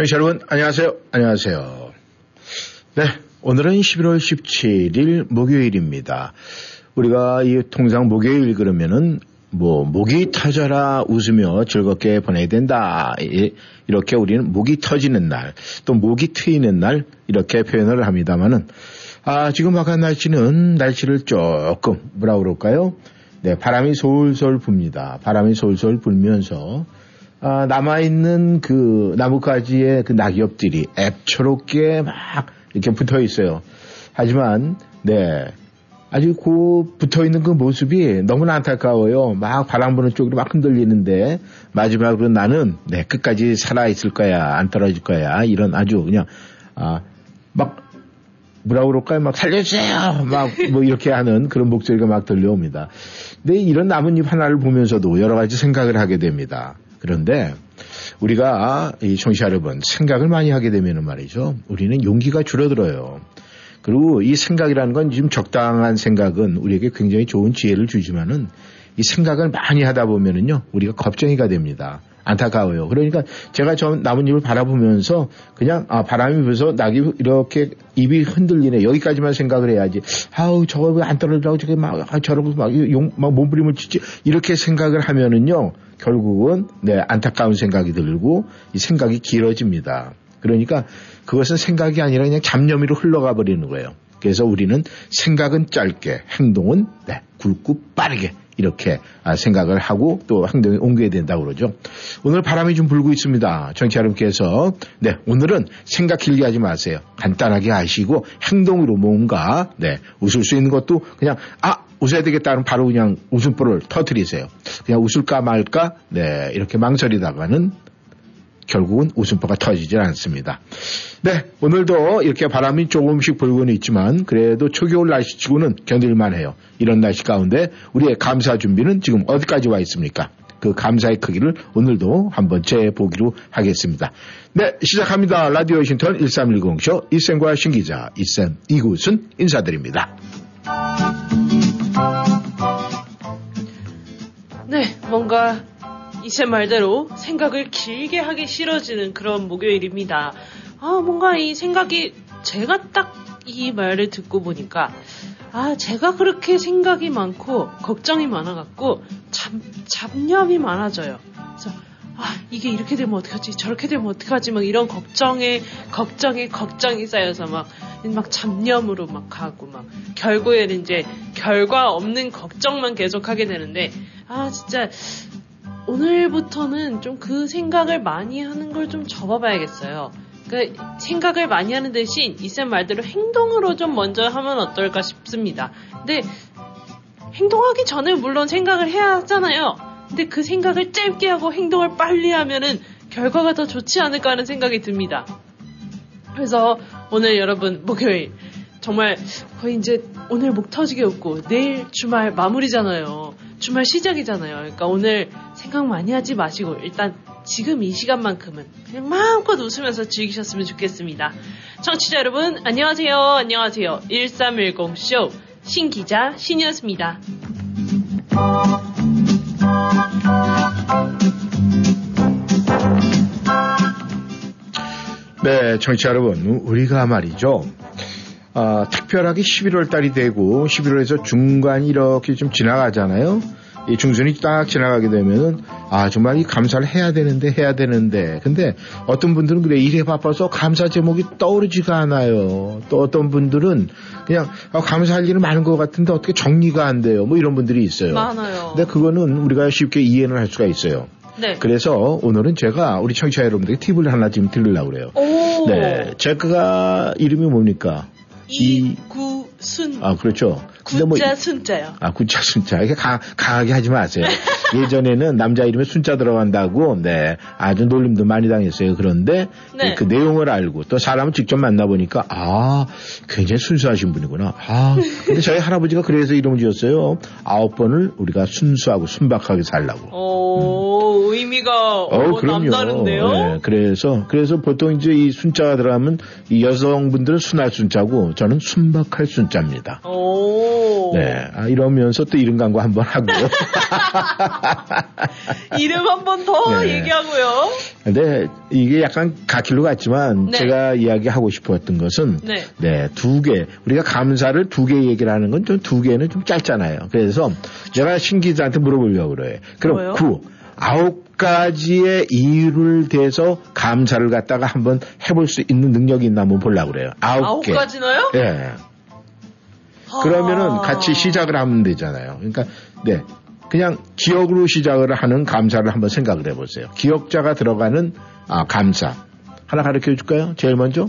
청취자 여러분, 안녕하세요. 안녕하세요. 네. 오늘은 11월 17일 목요일입니다. 우리가 이 통상 목요일 그러면은 뭐 목이 터져라 웃으며 즐겁게 보내야 된다. 이렇게 우리는 목이 터지는 날, 또 목이 트이는 날 이렇게 표현을 합니다만은 아, 지금 바깥 날씨는 날씨를 조금 뭐라 그럴까요? 네, 바람이 솔솔 붑니다. 바람이 솔솔 불면서 아, 남아있는 그 나뭇가지의 그 낙엽들이 앱초롭게 막 이렇게 붙어 있어요. 하지만, 네. 아직 그 붙어 있는 그 모습이 너무나 안타까워요. 막 바람 부는 쪽으로 막 흔들리는데 마지막으로 나는 네, 끝까지 살아 있을 거야. 안 떨어질 거야. 이런 아주 그냥, 아, 막 뭐라 그럴까요? 막 살려주세요! 막 뭐 이렇게 하는 그런 목소리가 막 들려옵니다. 근데 이런 나뭇잎 하나를 보면서도 여러 가지 생각을 하게 됩니다. 그런데 우리가 이 청취자 여러분 생각을 많이 하게 되면 말이죠. 우리는 용기가 줄어들어요. 그리고 이 생각이라는 건 지금 적당한 생각은 우리에게 굉장히 좋은 지혜를 주지만은 이 생각을 많이 하다 보면은요 우리가 겁쟁이가 됩니다. 안타까워요. 그러니까 제가 저 나뭇잎을 바라보면서 그냥 아 바람이 불어서 낙이 이렇게 입이 흔들리네 여기까지만 생각을 해야지. 아우 저거 왜 안 떨어지고 저게 막 아, 저러고 막용 막 몸부림을 치지 이렇게 생각을 하면은요 결국은 네 안타까운 생각이 들고 이 생각이 길어집니다. 그러니까 그것은 생각이 아니라 그냥 잡념이로 흘러가 버리는 거예요. 그래서 우리는 생각은 짧게 행동은 네, 굵고 빠르게 이렇게 아, 생각을 하고 또 행동에 옮겨야 된다고 그러죠. 오늘 바람이 좀 불고 있습니다. 정치 여러분께서 네 오늘은 생각 길게 하지 마세요. 간단하게 하시고 행동으로 뭔가 네 웃을 수 있는 것도 그냥 아 웃어야 되겠다는 바로 그냥 웃음보를 터트리세요. 그냥 웃을까 말까 네 이렇게 망설이다가는 결국은 웃음보가 터지질 않습니다. 네, 오늘도 이렇게 바람이 조금씩 불고는 있지만 그래도 초겨울 날씨치고는 견딜만 해요. 이런 날씨 가운데 우리의 감사 준비는 지금 어디까지 와 있습니까? 그 감사의 크기를 오늘도 한번 재보기로 하겠습니다. 네, 시작합니다. 라디오 워싱턴 1310쇼 이쌤과 신기자 이쌤 이곳은 인사드립니다. 뭔가 이제 말대로 생각을 길게 하기 싫어지는 그런 목요일입니다. 아, 뭔가 이 생각이 제가 딱 이 말을 듣고 보니까 아, 제가 그렇게 생각이 많고 걱정이 많아 갖고 잡, 잡념이 많아져요. 그래서 아, 이게 이렇게 되면 어떡하지? 저렇게 되면 어떡하지? 막 이런 걱정에, 걱정에, 걱정이 쌓여서 막, 막 잡념으로 막 가고 막, 결국에는 이제 결과 없는 걱정만 계속 하게 되는데, 아, 진짜, 오늘부터는 좀 그 생각을 많이 하는 걸 좀 접어봐야겠어요. 그 생각을 많이 하는 대신 이쌤 말대로 행동으로 좀 먼저 하면 어떨까 싶습니다. 근데 행동하기 전에 물론 생각을 해야 하잖아요. 근데 그 생각을 짧게 하고 행동을 빨리 하면은 결과가 더 좋지 않을까 하는 생각이 듭니다. 그래서 오늘 여러분 목요일 정말 거의 이제 오늘 목 터지게 웃고 내일 주말 마무리잖아요. 주말 시작이잖아요. 그러니까 오늘 생각 많이 하지 마시고 일단 지금 이 시간만큼은 그냥 마음껏 웃으면서 즐기셨으면 좋겠습니다. 청취자 여러분 안녕하세요. 안녕하세요. 1310쇼 신기자 신이었습니다. 네, 청취자 여러분, 우리가 말이죠. 어, 특별하게 11월 달이 되고 11월에서 중간이 이렇게 좀 지나가잖아요. 이 중순이 딱 지나가게 되면은 아 정말 이 감사를 해야 되는데 해야 되는데 근데 어떤 분들은 그래 일에 바빠서 감사 제목이 떠오르지가 않아요. 또 어떤 분들은 그냥 아, 감사할 일은 많은 것 같은데 어떻게 정리가 안 돼요. 뭐 이런 분들이 있어요. 많아요. 근데 그거는 우리가 쉽게 이해는 할 수가 있어요. 네. 그래서 오늘은 제가 우리 청취자 여러분들께 팁을 하나 지금 드리려고 그래요. 오. 네, 제가 이름이 뭡니까? 이- 이구순. 아 그렇죠. 뭐 구자 순자요. 아, 군자, 순자. 이게 강, 강하게 하지 마세요. 예전에는 남자 이름에 순자 들어간다고, 네, 아주 놀림도 많이 당했어요. 그런데 네. 그 내용을 알고 또 사람을 직접 만나보니까, 아, 굉장히 순수하신 분이구나. 아, 근데 저희 할아버지가 그래서 이름을 지었어요. 아홉 번을 우리가 순수하고 순박하게 살라고. 오, 의미가 어, 어, 그럼요. 남다른데요? 네, 그래서, 그래서 보통 이제 이 순자가 들어가면 이 여성분들은 순할 순자고 저는 순박할 순자입니다. 오. 네, 아, 이러면서 또 이름 광고 한번 하고. 이름 한번 더 네. 얘기하고요. 근데 이게 약간 가킬로 같지만 네. 제가 이야기하고 싶었던 것은 네. 네, 두 개. 우리가 감사를 두 개 얘기를 하는 건 좀 두 개는 좀 짧잖아요. 그래서 제가 신 기자한테 물어보려고 그래. 그럼? 구 아홉 가지의 이유를 대서 감사를 갖다가 한번 해볼 수 있는 능력이 있나 한번 보려고 그래요. 아홉 아홉 개. 가지나요? 예. 그러면은 아. 같이 시작을 하면 되잖아요. 그러니까 네. 그냥 기억으로 시작을 하는 감사를 한번 생각을 해보세요. 기억자가 들어가는 아, 감사. 하나 가르쳐 줄까요? 제일 먼저?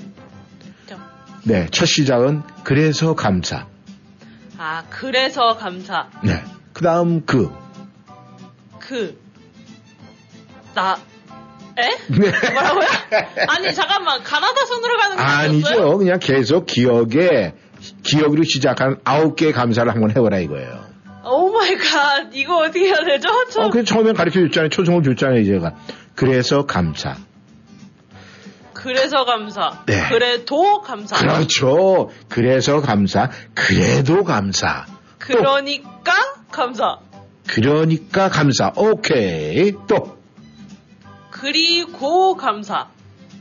네. 첫 시작은 그래서 감사. 아, 그래서 감사. 네. 그 다음 그. 그, 나, 에? 네. 뭐라고요? 아니, 잠깐만. 가나다 손으로 가는 거? 아니죠. 그냥 계속 기억에, 기억으로 시작한 아홉 개의 감사를 한번 해보라 이거예요. Oh my God. 이거 어떻게 해야 되죠? 저, 어, 그래서 처음에 가르쳐 줬잖아요. 초성을 줬잖아요, 제가. 그래서 감사. 그래서 감사. 네. 그래도 감사. 그렇죠. 그래서 감사. 그래도 감사. 그러니까 감사. 그러니까 감사. 오케이. 또. 그리고 감사.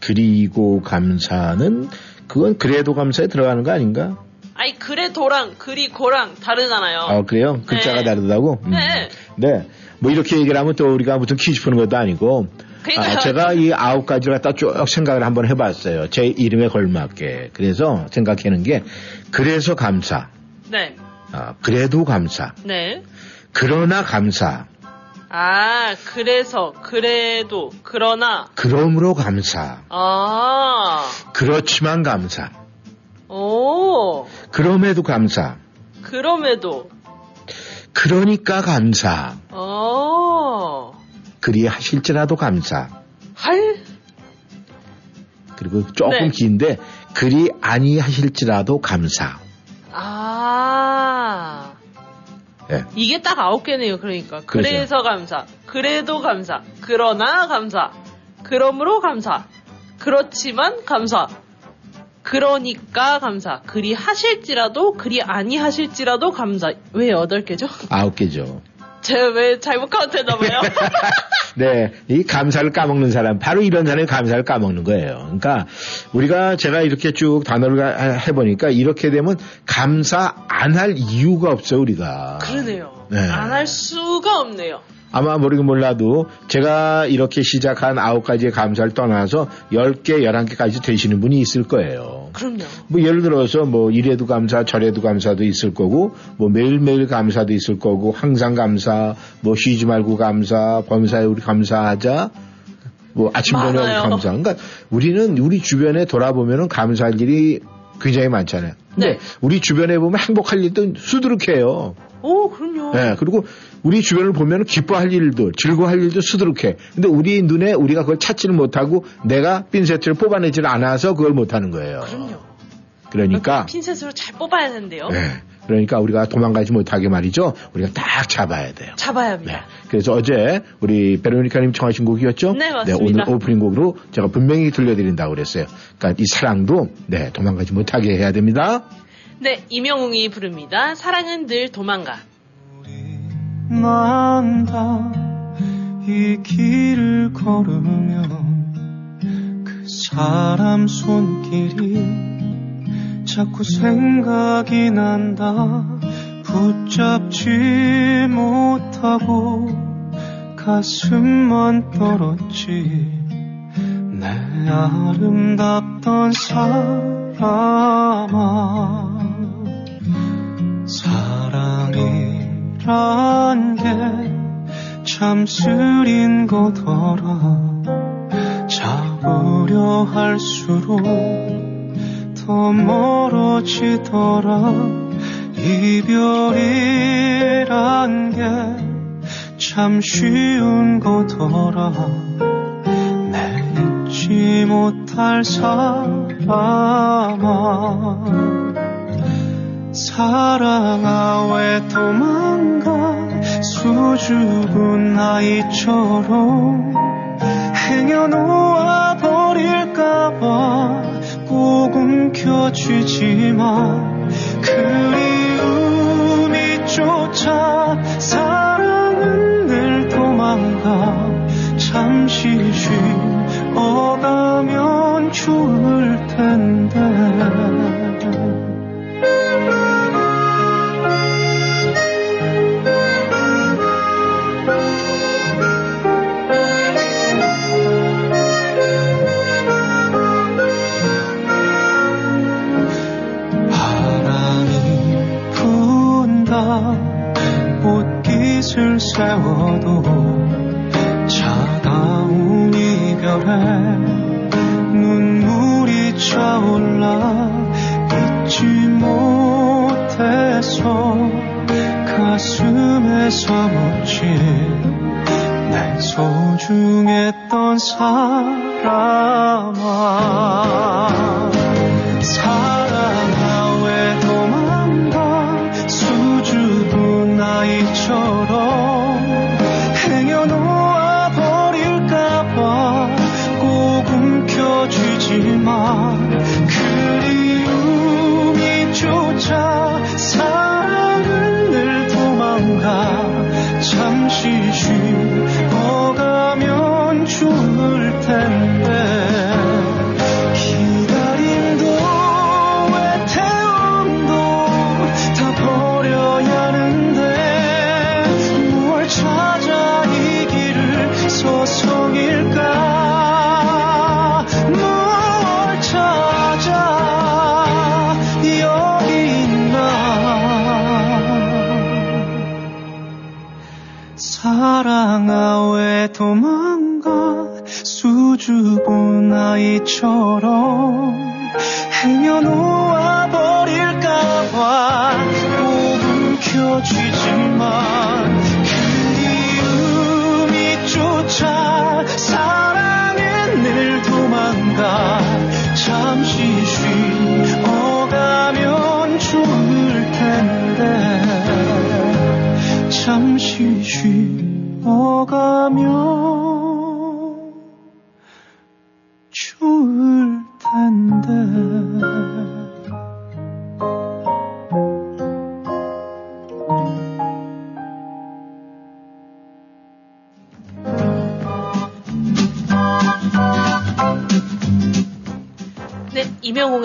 그리고 감사는 그건 그래도 감사에 들어가는 거 아닌가? 아니, 그래도랑 그리고랑 다르잖아요. 아, 그래요? 글자가 네. 다르다고? 음. 네. 네. 뭐 이렇게 얘기를 하면 또 우리가 무슨 퀴즈 푸는 것도 아니고. 그러니까요. 아, 제가 이 아홉 가지를 갖다 쭉 생각을 한번 해봤어요. 제 이름에 걸맞게. 그래서 생각하는 게, 그래서 감사. 네. 아, 그래도 감사. 네. 그러나 감사. 아, 그래서, 그래도, 그러나, 그러므로 감사. 아, 그렇지만 감사. 오, 그럼에도 감사. 그럼에도, 그러니까 감사. 어, 그리 하실지라도 감사. 할, 그리고 조금 네. 긴데 그리 아니하실지라도 감사. 아, 예. 이게 딱 아홉 개네요, 그러니까. 그렇죠. 그래서 감사, 그래도 감사, 그러나 감사, 그러므로 감사, 그렇지만 감사, 그러니까 감사, 그리 하실지라도, 그리 아니 하실지라도 감사. 왜 여덟 개죠? 아홉 개죠. 제가 왜 잘못 카운트했나 봐요. 네, 이 감사를 까먹는 사람, 바로 이런 사람이 감사를 까먹는 거예요. 그러니까 우리가 제가 이렇게 쭉 단어를 가- 해보니까 이렇게 되면 감사 안 할 이유가 없어요, 우리가. 그러네요. 네. 안할 수가 없네요. 아마 모르긴 몰라도 제가 이렇게 시작한 아홉 가지의 감사를 떠나서 열 개, 열한 개까지 되시는 분이 있을 거예요. 그럼요. 뭐 예를 들어서 뭐 이래도 감사 저래도 감사도 있을 거고 뭐 매일매일 감사도 있을 거고 항상 감사 뭐 쉬지 말고 감사 범사에 우리 감사하자 뭐 아침 저녁. 감사 그러니까 우리는 우리 주변에 돌아보면은 감사할 일이 굉장히 많잖아요 근데 네. 우리 주변에 보면 행복할 일도 수두룩해요 오, 그럼요. 네, 그리고 우리 주변을 보면 기뻐할 일도 즐거워할 일도 수두룩해. 근데 우리 눈에 우리가 그걸 찾지를 못하고 내가 핀세트를 뽑아내지를 않아서 그걸 못하는 거예요. 그럼요. 그러니까 핀셋으로 잘 뽑아야 되는데요. 네, 그러니까 우리가 도망가지 못하게 말이죠. 우리가 딱 잡아야 돼요. 잡아야 네. 합니다. 그래서 어제 우리 베로니카님 청하신 곡이었죠? 네, 맞습니다. 오늘 오프닝 곡으로 제가 분명히 들려드린다고 그랬어요. 그러니까 이 사랑도 네 도망가지 못하게 해야 됩니다. 네, 임영웅이 부릅니다. 사랑은 늘 도망가. 난다 이 길을 걸으면 그 사람 손길이 자꾸 생각이 난다. 붙잡지 못하고 가슴만 떨었지. 내 아름답던 사람아 사랑이 란게참 쓰린 거더라 잡으려 할수록 더 멀어지더라. 이별이란 게 참 쉬운 거더라. 내 잊지 못할 사람아 사랑아 왜 도망가? 수줍은 아이처럼 행여놓아 버릴까봐 꼭 움켜쥐지만 그리움이 쫓아 사랑은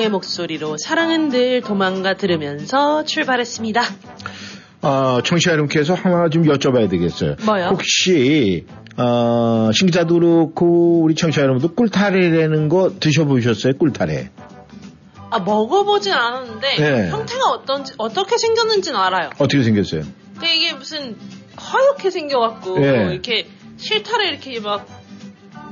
이명웅의 목소리로 사랑은 늘 도망가 들으면서 출발했습니다. 아, 청취자 여러분께서 하나 좀 여쭤봐야 되겠어요. 뭐요? 혹시 어, 신기자도 그렇고 우리 청취자 여러분도 꿀타래라는 거 드셔보셨어요? 꿀타래. 아, 먹어보진 않았는데 네. 형태가 어떤지 어떻게 생겼는지는 알아요. 어떻게 생겼어요? 근데 이게 무슨 허옇게 생겨갖고 네. 이렇게 실타래 이렇게 막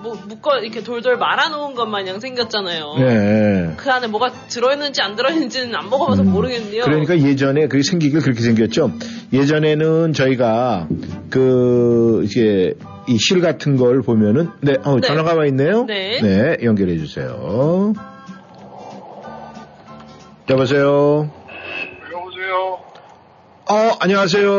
뭐, 묶어 이렇게 돌돌 말아놓은 것 마냥 생겼잖아요. 네. 그 안에 뭐가 들어있는지 안 들어있는지는 안 먹어봐서 모르겠네요. 그러니까 예전에 그게 생기길 그렇게 생겼죠. 예전에는 저희가 그 이제 이실 같은 걸 보면은 네, 어, 네. 전화가 와 있네요. 네. 연결해 주세요. 여보세요. 여보세요. 어, 안녕하세요.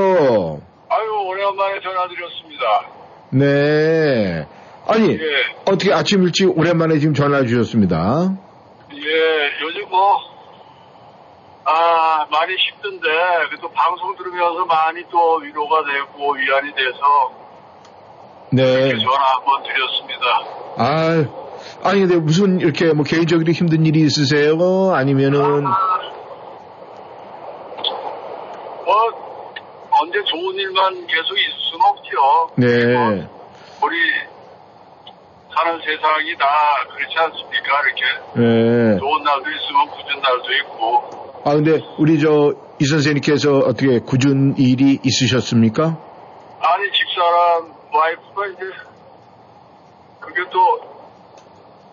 아유 오랜만에 전화드렸습니다. 네. 아니, 예, 어떻게 아침 일찍 오랜만에 지금 전화 주셨습니다. 예, 요즘 뭐, 아, 많이 힘든데, 그래도 방송 들으면서 많이 또 위로가 되고 위안이 돼서 네. 전화 한번 드렸습니다. 아, 아니 근데 무슨 이렇게 뭐 개인적으로 힘든 일이 있으세요? 아니면은 뭐 언제 좋은 일만 계속 있을 수는 없죠. 네. 우리 사는 세상이 다 그렇지 않습니까? 이렇게 네. 좋은 날도 있으면 굳은 날도 있고. 아, 근데 우리 저 이 선생님께서 어떻게 굳은 일이 있으셨습니까? 아니 집사람 와이프가 이제 그게 또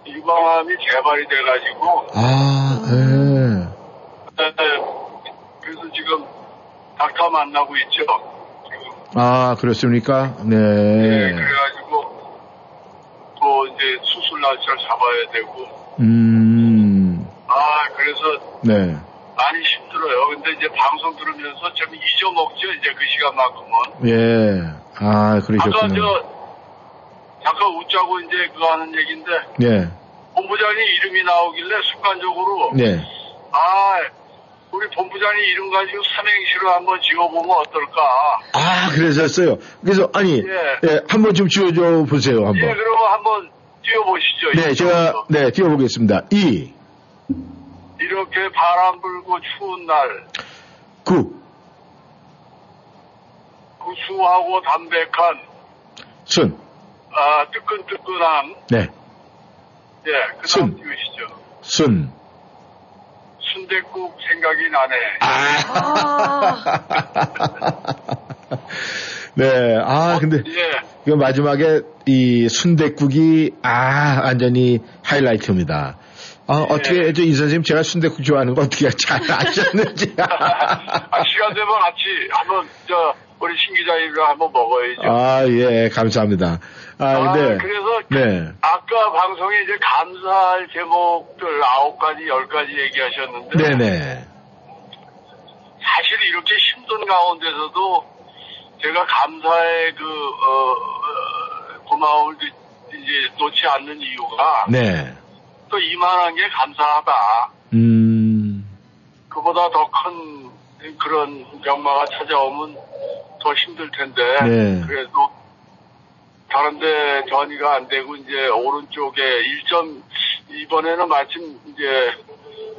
유방암이 재발이 돼가지고 아, 예. 네, 그래서 지금 닥터 만나고 있죠. 지금 아, 그렇습니까? 네. 네, 그래가지고 또 이제 수술 날짜를 잡아야 되고 음, 아 그래서 네. 많이 힘들어요. 근데 이제 방송 들으면서 좀 잊어먹죠. 이제 그 시간만큼은. 예. 아, 아까 그러셨군요. 저 잠깐 웃자고 이제 그거 하는 얘기인데 네. 본부장님 이름이 나오길래 순간적으로 네. 아 우리 본부장님 이름 가지고 삼행시로 한번 지어보면 어떨까? 아, 그러셨어요. 그래서, 아니, 예. 예, 한번 좀 지어줘 보세요, 예, 한번. 그러면 한번 띄워보시죠. 네, 제가, 네, 띄워보겠습니다. 이, 이렇게 바람 불고 추운 날 구, 구수하고 담백한 순, 아, 뜨끈뜨끈함 네, 예, 그 순. 다음 띄우시죠. 순. 순대국 생각이 나네. 네, 아, 근데, 예. 이거 마지막에 이 순대국이, 아, 완전히 하이라이트입니다. 아, 어떻게, 저, 이 선생님 제가 순대국 좋아하는 거 어떻게 잘 아셨는지. 아, 시간 되면 같이 한번 저 우리 신 기자님이랑 한번 먹어야죠. 아, 예, 감사합니다. 아, 아, 근데, 그래서 네, 아까 방송에 이제 감사할 제목들 아홉 가지, 열 가지 얘기하셨는데 네네. 사실 이렇게 힘든 가운데서도 제가 감사의 그 어, 어, 고마움을 이제 놓지 않는 이유가 네. 또 이만한 게 감사하다. 음, 그보다 더 큰 그런 병마가 찾아오면 더 힘들 텐데 네. 그래도 다른데 전이가 안 되고 이제 오른쪽에 1점 이번에는 마침 이제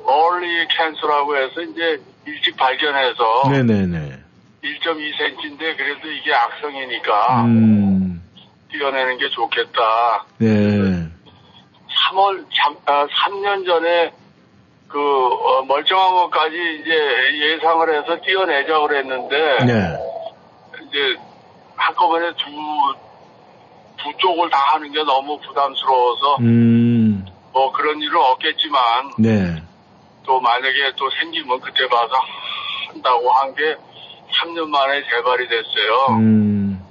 early cancer라고 해서 이제 일찍 발견해서 네네네. 1.2cm인데 그래도 이게 악성이니까 음, 뛰어내는 게 좋겠다. 네. 3월, 3년 전에 그, 어, 멀쩡한 것까지 이제 예상을 해서 뛰어내자고 그랬는데, 네. 이제 한꺼번에 두, 두 쪽을 다 하는 게 너무 부담스러워서, 음, 뭐 그런 일은 없겠지만, 네. 또 만약에 또 생기면 그때 봐서 한다고 한 게 3년 만에 재발이 됐어요. 음,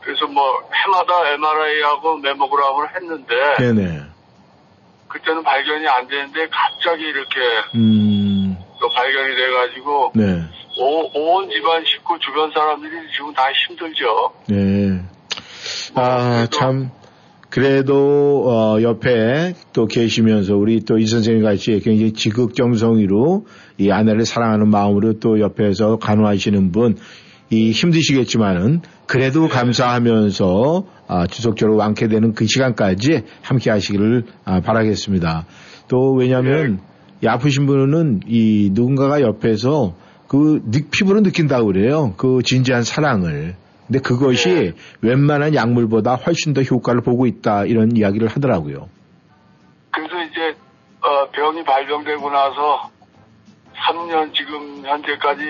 그래서 뭐 해마다 MRI하고 메모그램을 했는데, 네네. 그때는 발견이 안 되는데 갑자기 이렇게 음, 또 발견이 돼가지고 네. 오, 온 집안 식구 주변 사람들이 지금 다 힘들죠. 네. 아, 참. 그래도, 어, 옆에 또 계시면서 우리 또 이 선생님 같이 굉장히 지극정성이로 이 아내를 사랑하는 마음으로 또 옆에서 간호하시는 분, 이 힘드시겠지만은 그래도 감사하면서 아, 지속적으로 완쾌되는 그 시간까지 함께 하시기를 아, 바라겠습니다. 또 왜냐하면 이 아프신 분은 이 누군가가 옆에서 그 느- 피부로 느낀다고 그래요. 그 진지한 사랑을. 근데 그것이 웬만한 약물보다 훨씬 더 효과를 보고 있다 이런 이야기를 하더라고요. 그래서 이제 어, 병이 발병되고 나서 3년 지금 현재까지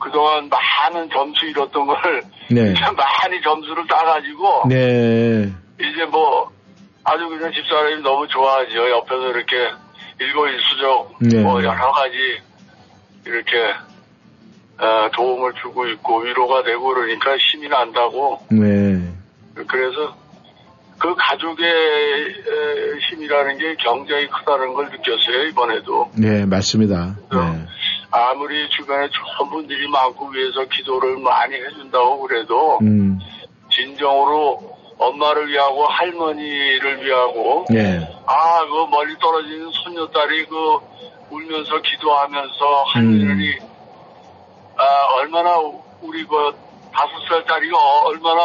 그동안 많은 점수 잃었던 걸 네. 많이 점수를 따가지고 네. 이제 뭐 아주 그냥 집사람이 너무 좋아하죠. 옆에서 이렇게 일거일수적 네. 뭐 여러 가지 이렇게 어, 도움을 주고 있고 위로가 되고 그러니까 힘이 난다고 네. 그래서 그 가족의 에, 힘이라는 게 굉장히 크다는 걸 느꼈어요 이번에도 네, 맞습니다. 네. 아무리 주변에 좋은 분들이 많고 위해서 기도를 많이 해준다고 그래도 음. 진정으로 엄마를 위하고 할머니를 위하고 네. 아그 멀리 떨어지는 손녀딸이 그 울면서 기도하면서 할머니 아 얼마나 우리 그 다섯 살 딸이가 어- 얼마나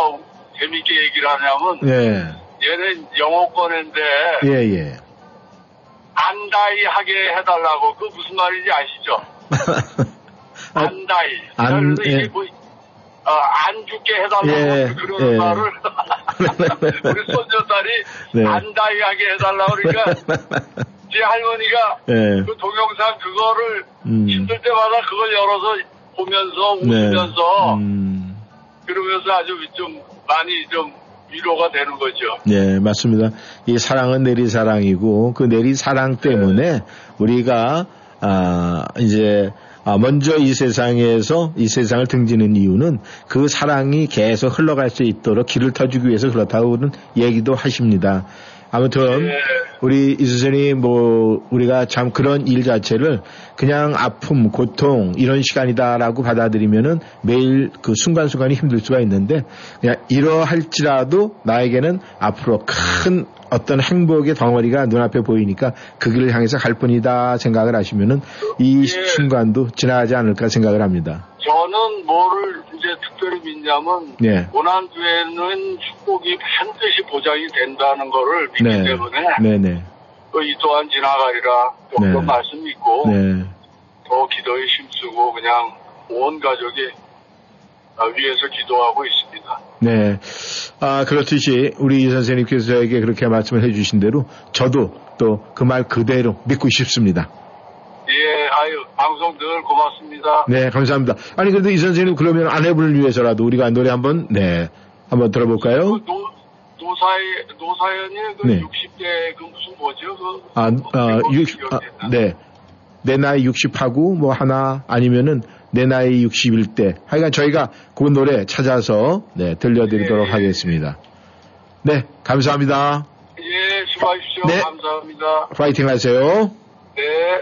재밌게 얘기를 하냐면 네. 얘는 영어권인데 예, 예. 안다이 하게 해달라고 그 무슨 말인지 아시죠? 아, 안다이. 안- 그래서 이게 예. 뭐, 어, 안 죽게 해달라고 예, 그런 예. 말을 우리 손녀딸이 네. 안다이하게 해달라고 그러니까 제 할머니가 예. 그 동영상 그거를 음. 힘들 때마다 그걸 열어서 보면서 웃으면서 음. 그러면서 아주 좀 많이 좀 위로가 되는 거죠. 네, 맞습니다. 이 사랑은 내리 사랑이고 그 내리 사랑 때문에 우리가 아 이제 아, 먼저 이 세상에서 이 세상을 등지는 이유는 그 사랑이 계속 흘러갈 수 있도록 길을 터주기 위해서 그렇다고는 얘기도 하십니다. 아무튼 예. 우리 이 선생님 뭐 우리가 참 그런 일 자체를 그냥 아픔, 고통 이런 시간이다라고 받아들이면은 매일 그 순간순간이 힘들 수가 있는데 그냥 이러할지라도 나에게는 앞으로 큰 어떤 행복의 덩어리가 눈앞에 보이니까 그 길을 향해서 갈 뿐이다 생각을 하시면은 이 예. 순간도 지나가지 않을까 생각을 합니다. 저는 뭐를 이제 특별히 믿냐면 네. 고난주에는 축복이 반드시 보장이 된다는 거를 믿기 네. 때문에 네네. 또이 또한 지나가리라 또 네. 그런 말씀 믿고 네. 더 기도에 힘쓰고 그냥 온 가족이 아, 위해서 기도하고 있습니다. 네. 아, 그렇듯이 우리 이 선생님께서 저에게 그렇게 말씀을 해주신 대로 저도 또 그 말 그대로 믿고 싶습니다. 예, 아유, 방송 늘 고맙습니다. 네, 감사합니다. 아니, 그래도 이 선생님 그러면 아내분을 위해서라도 우리가 노래 한번, 네, 한번 들어볼까요? 그 노, 노사의, 노사연이 그 네. 60대 그 무슨 뭐죠? 그, 아, 아, 그 60, 기억이 아. 네. 내 나이 60하고 뭐 하나 아니면은 내 나이 60일 때. 하여간 저희가 그 노래 찾아서 네, 들려드리도록 네. 하겠습니다. 네, 감사합니다. 예, 수고하십시오. 네. 감사합니다. 파이팅 하세요. 네.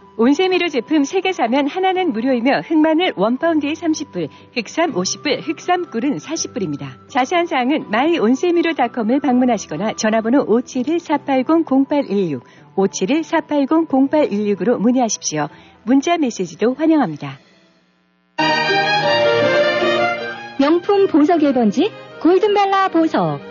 온세미로 제품 3개 사면 하나는 무료이며 흑마늘 원파운드에 30불, 흑삼 50불, 흑삼꿀은 40불입니다. 자세한 사항은 마이온세미로닷컴을 방문하시거나 전화번호 571-480-0816, 571-480-0816으로 문의하십시오. 문자 메시지도 환영합니다. 명품 보석 1번지 골든벨라 보석.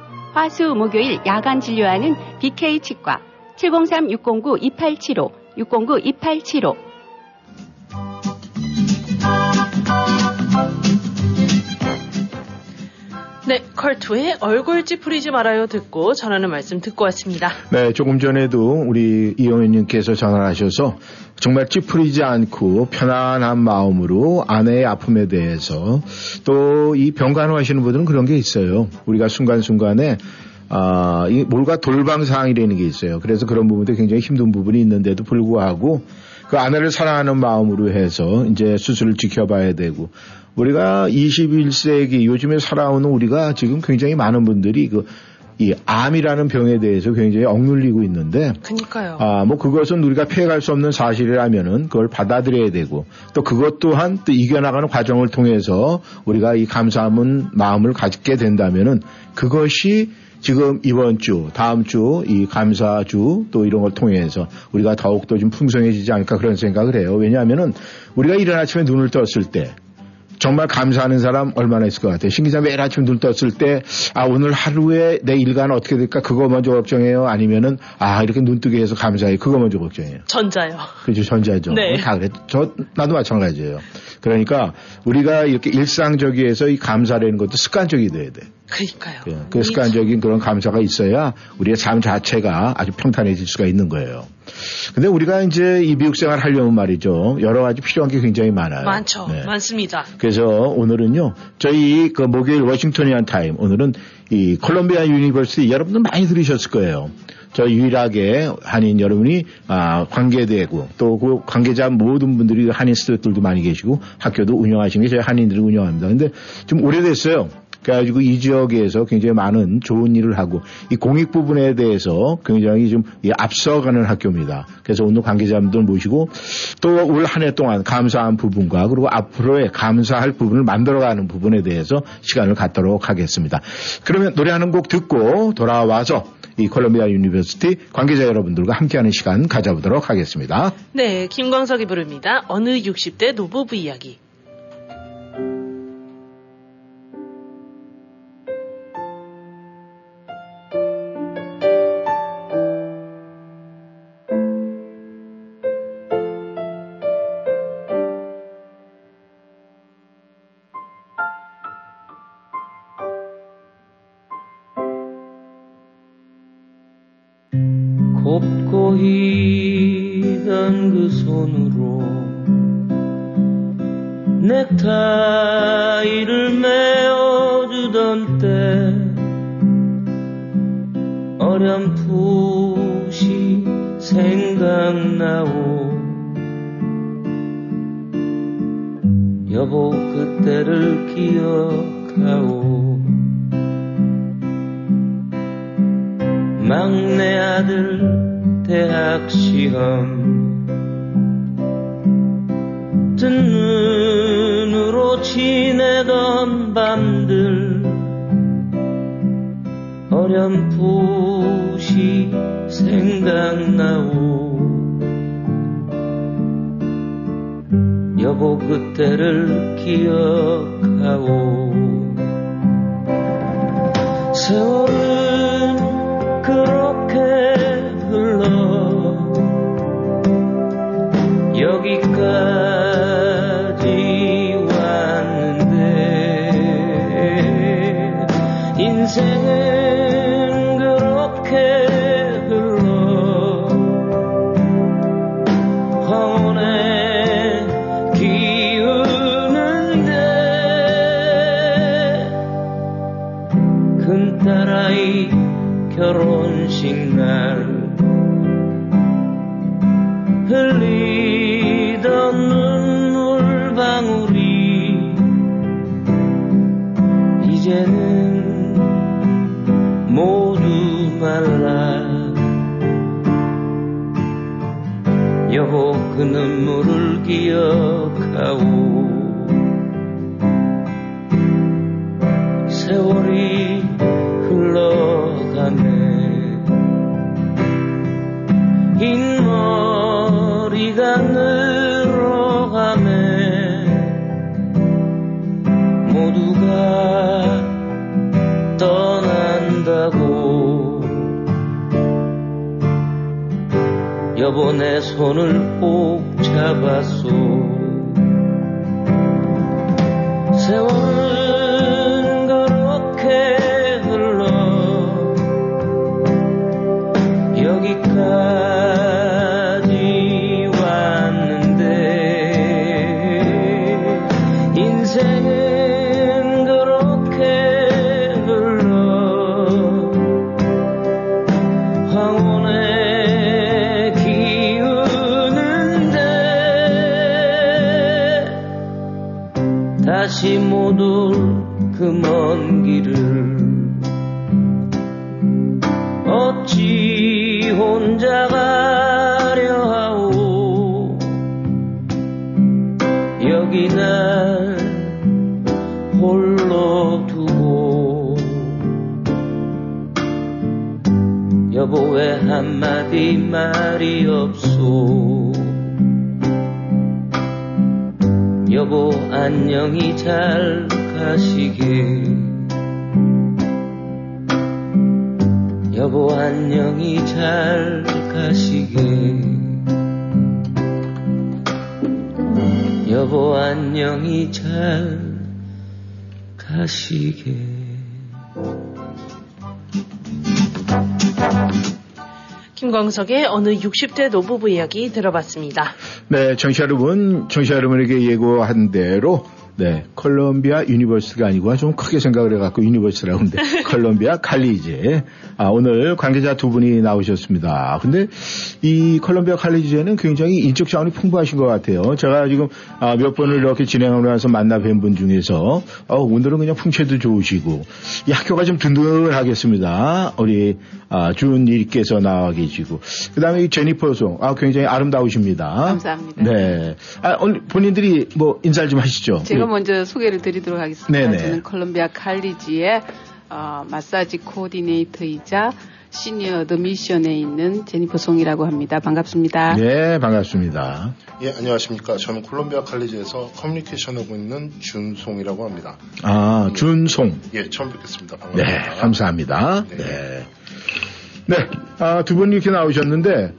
화수 목요일 야간 진료하는 BK 치과. 703-609-2875 609-2875 네, 컬투의 얼굴 찌푸리지 말아요 듣고 전하는 말씀 듣고 왔습니다. 네, 조금 전에도 우리 이영현님께서 전화를 하셔서 정말 찌푸리지 않고 편안한 마음으로 아내의 아픔에 대해서 또 이 병간호 하시는 분들은 그런 게 있어요. 우리가 순간순간에 아, 이 뭘가 돌방상이라는 게 있어요. 그래서 그런 부분도 굉장히 힘든 부분이 있는데도 불구하고 그 아내를 사랑하는 마음으로 해서 이제 수술을 지켜봐야 되고 우리가 21세기 요즘에 살아오는 우리가 지금 굉장히 많은 분들이 그 이 암이라는 병에 대해서 굉장히 억눌리고 있는데 그니까요. 아, 뭐 그것은 우리가 피해갈 수 없는 사실이라면은 그걸 받아들여야 되고 또 그것 또한 또 이겨나가는 과정을 통해서 우리가 이 감사함은 마음을 가지게 된다면은 그것이 지금 이번 주, 다음 주, 이 감사주 또 이런 걸 통해서 우리가 더욱더 좀 풍성해지지 않을까 그런 생각을 해요. 왜냐하면은 우리가 이른 아침에 눈을 떴을 때 정말 감사하는 사람 얼마나 있을 것 같아요. 신 기자 매일 아침 눈 떴을 때, 아, 오늘 하루에 내 일과는 어떻게 될까? 그거 먼저 걱정해요? 아니면은, 아, 이렇게 눈 뜨게 해서 감사해. 그거 먼저 걱정해요. 전자요. 그죠, 전자죠. 네. 다 그래. 저, 나도 마찬가지예요. 그러니까 우리가 이렇게 일상적이어서 이 감사라는 것도 습관적이 돼야 돼. 그니까요. 그, 그 습관적인 그런 감사가 있어야 우리의 삶 자체가 아주 평탄해질 수가 있는 거예요. 근데 우리가 이제 이 미국 생활 하려면 말이죠. 여러 가지 필요한 게 굉장히 많아요. 많죠. 네. 많습니다. 그래서 오늘은요, 저희 그 목요일 Washingtonian Time, 오늘은 이 Columbia University 여러분들 많이 들으셨을 거예요. 저 유일하게 한인 여러분이 아, 관계되고 또 그 관계자 모든 분들이 한인 스태프들도 많이 계시고 학교도 운영하시는 게 저희 한인들이 운영합니다. 근데 좀 오래됐어요. 그래가지고 이 지역에서 굉장히 많은 좋은 일을 하고 이 공익 부분에 대해서 굉장히 좀이 앞서가는 학교입니다. 그래서 오늘 관계자분들 모시고 또 올 한 해 동안 감사한 부분과 그리고 앞으로의 감사할 부분을 만들어가는 부분에 대해서 시간을 갖도록 하겠습니다. 그러면 노래 한곡 듣고 돌아와서 이 Columbia University 관계자 여러분들과 함께하는 시간 가져보도록 하겠습니다. 네, 김광석이 부릅니다. 어느 60대 노부부 이야기. 그 먼 길을 어찌 혼자 가려 하오? 여기 날 홀로 두고 여보 왜 한마디 말이 없소? 여보 안녕히 잘 가시게 여보 안녕히 잘 가시게 여보 안녕히 잘 가시게 김광석의 어느 60대 노부부 이야기 들어봤습니다. 네, 청취자 여러분, 청취자 여러분에게 예고한 대로 네, Columbia universe가 아니고 좀 크게 생각을 해갖고 universe라고 하는데 Columbia College. 아, 오늘 관계자 두 분이 나오셨습니다. 근데 이 컬럼비아 칼리제는 굉장히 인적 자원이 풍부하신 것 같아요. 제가 지금 아, 몇 번을 이렇게 진행하면서 만나 뵌 분 중에서 어, 오늘은 그냥 풍채도 좋으시고 이 학교가 좀 든든하겠습니다. 우리 아, 준일께서 나와 계시고 그다음에 이 제니퍼 송, 아, 굉장히 아름다우십니다. 감사합니다. 네. 아, 오늘 본인들이 뭐 인사를 좀 하시죠. 제가 먼저 소개를 드리도록 하겠습니다. 네네. 저는 콜롬비아 칼리지의 어, 마사지 코디네이터이자 시니어 더 미션에 있는 제니퍼 송이라고 합니다. 반갑습니다. 네, 반갑습니다. 예, 안녕하십니까. 저는 콜롬비아 칼리지에서 커뮤니케이션 하고 있는 준송이라고 합니다. 아, 준송. 예, 처음 뵙겠습니다. 네, 반갑습니다. 감사합니다. 네. 네, 아, 두 분 이렇게 나오셨는데,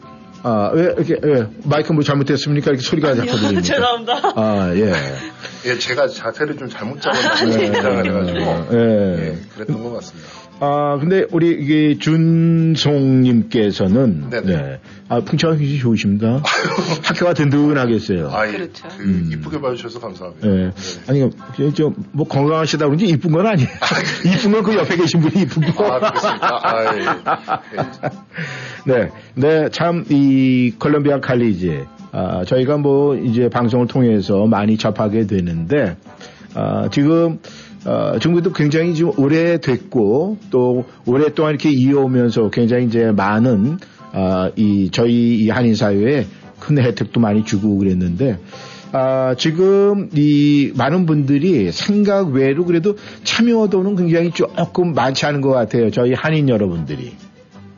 아, 왜 이렇게, 왜, 마이크 뭐 잘못됐습니까? 이렇게 소리가 자꾸 들립니다. 죄송합니다. 아, 예. 예, 제가 자세를 좀 잘못 네. 잡았는데 긴장을 해가지고 예. 그랬던 것 같습니다. 아, 근데 우리 이게 준송님께서는 네네. 네. 아, 풍차가 굉장히 좋으십니다. 학교가 든든하겠어요. 아, 예, 그렇죠. 그 이쁘게 봐주셔서 감사합니다. 예. 아니, 저 뭐 건강하시다 그런지 이쁜 건 아니에요. 이쁜 건 그 옆에 계신 분이 이쁜 거. 아, 그렇습니까? 아, 예. 네, 네, 참, 이 콜롬비아 칼리지, 아, 저희가 뭐 이제 방송을 통해서 많이 접하게 되는데, 아, 지금, 어, 중국도 굉장히 지금 오래됐고, 또 오랫동안 이렇게 이어오면서 굉장히 이제 많은 아, 이 저희 이 한인 사회에 큰 혜택도 많이 주고 그랬는데 아, 지금 이 많은 분들이 생각 외로 그래도 참여도는 굉장히 조금 많지 않은 것 같아요. 저희 한인 여러분들이.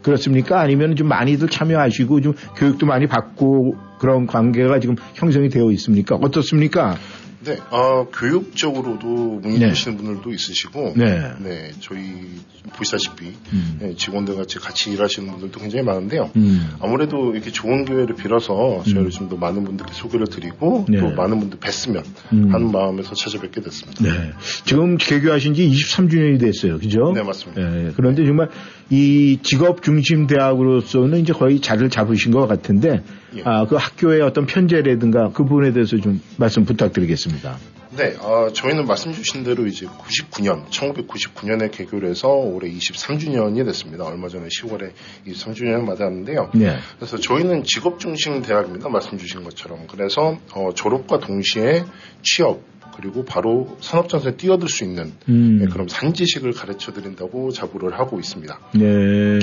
그렇습니까? 아니면 좀 많이들 참여하시고 좀 교육도 많이 받고 그런 관계가 지금 형성이 되어 있습니까? 어떻습니까? 네, 어, 교육적으로도 문의 네. 주시는 분들도 있으시고, 네. 저희 보시다시피 음. 네, 직원들 같이 같이 일하시는 분들도 굉장히 많은데요. 음. 아무래도 이렇게 좋은 기회를 빌어서 저희를 좀더 많은 분들께 소개를 드리고 네. 또 많은 분들 뵀으면 음. 하는 마음에서 찾아뵙게 됐습니다. 네. 지금 개교하신 지 23주년이 됐어요. 그죠? 네, 맞습니다. 예, 그런데 정말 이 직업 중심 대학으로서는 이제 거의 자리를 잡으신 것 같은데, 예. 아, 그 학교의 어떤 편제라든가 그 부분에 대해서 좀 말씀 부탁드리겠습니다. 네, 어, 저희는 말씀 주신 대로 이제 99년, 1999년에 개교를 해서 올해 23주년이 됐습니다. 얼마 전에 10월에 23주년을 맞았는데요. 네. 그래서 저희는 직업 중심 대학입니다. 말씀 주신 것처럼. 그래서 어, 졸업과 동시에 취업 그리고 바로 산업전선에 뛰어들 수 있는 음. 네, 그런 산지식을 가르쳐 드린다고 자부를 하고 있습니다. 네.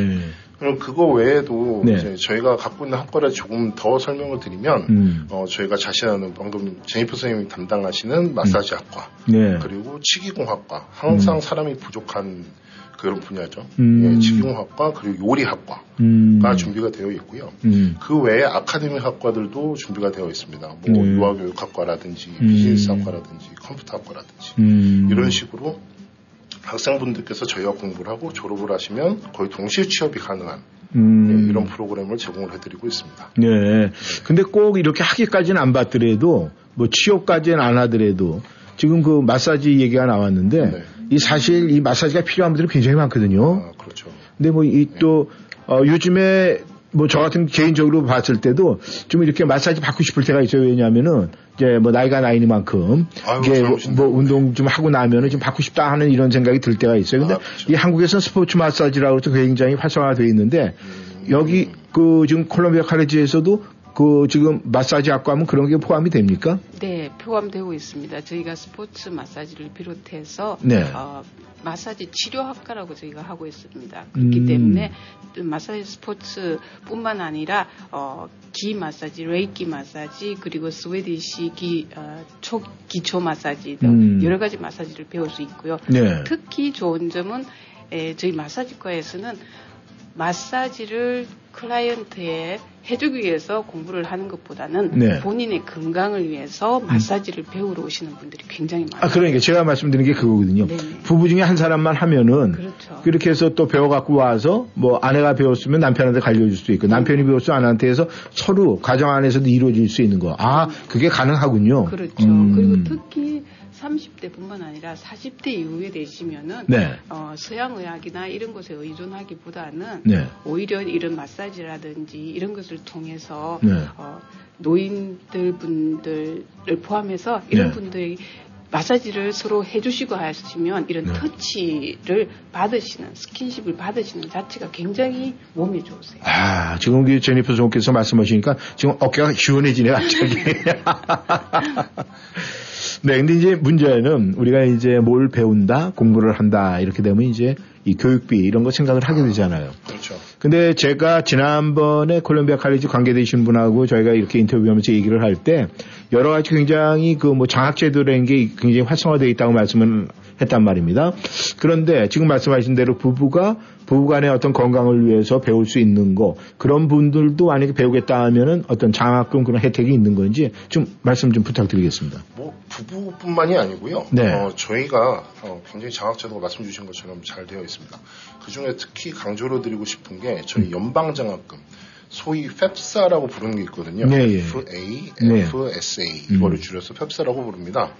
그럼 그거 외에도 네. 이제 저희가 갖고 있는 학과를 조금 더 설명을 드리면 음. 어, 저희가 자신하는 방금 제니퍼 선생님이 담당하시는 마사지 학과 네. 그리고 치기공학과 항상 사람이 부족한 그런 분야죠. 음. 예, 치기공학과 그리고 요리학과가 음. 준비가 되어 있고요. 음. 그 외에 아카데미 학과들도 준비가 되어 있습니다. 뭐 음. 유아교육학과라든지 음. 비즈니스학과라든지 컴퓨터학과라든지 음. 이런 식으로 학생분들께서 저희와 공부를 하고 졸업을 하시면 거의 동시에 취업이 가능한 음. 예, 이런 프로그램을 제공을 해드리고 있습니다. 네. 근데 꼭 이렇게 하기까지는 안 받더라도 뭐 취업까지는 안 하더라도 지금 그 마사지 얘기가 나왔는데 네. 이 사실 이 마사지가 필요한 분들이 굉장히 많거든요. 그렇죠. 근데 뭐 이또 어, 요즘에 뭐 저 같은 개인적으로 봤을 때도 좀 이렇게 마사지 받고 싶을 때가 있어요. 왜냐하면은 이제 뭐 나이가 나이니만큼 아유, 이게 뭐. 뭐 운동 좀 하고 나면은 좀 받고 싶다 하는 이런 생각이 들 때가 있어요. 아, 근데 그렇죠. 이 한국에서는 스포츠 마사지라고 해서 굉장히 활성화되어 있는데 음. 여기 그 지금 콜롬비아 카레지에서도 그 지금 마사지 학과 하면 그런 게 포함이 됩니까? 네, 포함되고 있습니다. 저희가 스포츠 마사지를 비롯해서 네. 어, 마사지 치료학과라고 저희가 하고 있습니다. 그렇기 음. 때문에 마사지 스포츠뿐만 아니라 어, 기 마사지, 레이키 마사지 그리고 Swedish 기 어, 초 기초 마사지 등 음. 여러 가지 마사지를 배울 수 있고요. 네. 특히 좋은 점은 에, 저희 마사지과에서는 마사지를 클라이언트에 해주기 위해서 공부를 하는 것보다는 네. 본인의 건강을 위해서 마사지를 배우러 오시는 분들이 굉장히 많아요. 아, 그러니까 제가 말씀드린 게 그거거든요. 네네. 부부 중에 한 사람만 하면은 그렇죠. 그렇게 해서 또 배워 갖고 와서 뭐 아내가 배웠으면 남편한테 갈려줄 수도 있고 남편이 배웠으면 아내한테 해서 서로 가정 안에서도 이루어질 수 있는 거. 아, 그게 가능하군요. 그렇죠. 음. 그리고 특히 30대뿐만 아니라 40대 이후에 되시면은 네. 어, 서양 의학이나 이런 것에 의존하기보다는 네. 오히려 이런 마사지라든지 이런 것을 통해서 네. 어, 노인들 분들을 포함해서 이런 네. 분들이 마사지를 서로 해주시고 하시면 이런 네. 터치를 받으시는 스킨십을 받으시는 자체가 굉장히 몸에 좋으세요. 아, 지금 그 제니퍼 종께서 말씀하시니까 지금 어깨가 시원해지네, 갑자기. 네, 근데 이제 문제는 우리가 이제 뭘 배운다, 공부를 한다, 이렇게 되면 이제 이 교육비 이런 거 생각을 하게 되잖아요. 그렇죠. 근데 제가 지난번에 콜롬비아 칼리지 관계되신 분하고 저희가 이렇게 인터뷰하면서 얘기를 할 때 여러 가지 굉장히 그 뭐 장학제도라는 게 굉장히 활성화되어 있다고 말씀을 했단 말입니다. 그런데 지금 말씀하신 대로 부부가 부부간의 어떤 건강을 위해서 배울 수 있는 거 그런 분들도 만약에 배우겠다 하면은 어떤 장학금 그런 혜택이 있는 건지 좀 말씀 좀 부탁드리겠습니다. 뭐 부부뿐만이 아니고요. 네. 어, 저희가 어, 굉장히 장학제도가 말씀 주신 것처럼 잘 되어 있습니다. 그 중에 특히 강조로 드리고 싶은 게 저희 음. 연방 장학금 소위 펩사라고 부르는 게 있거든요. 네, 예. FA, 네. FSA 음. 이거를 줄여서 펩사라고 부릅니다.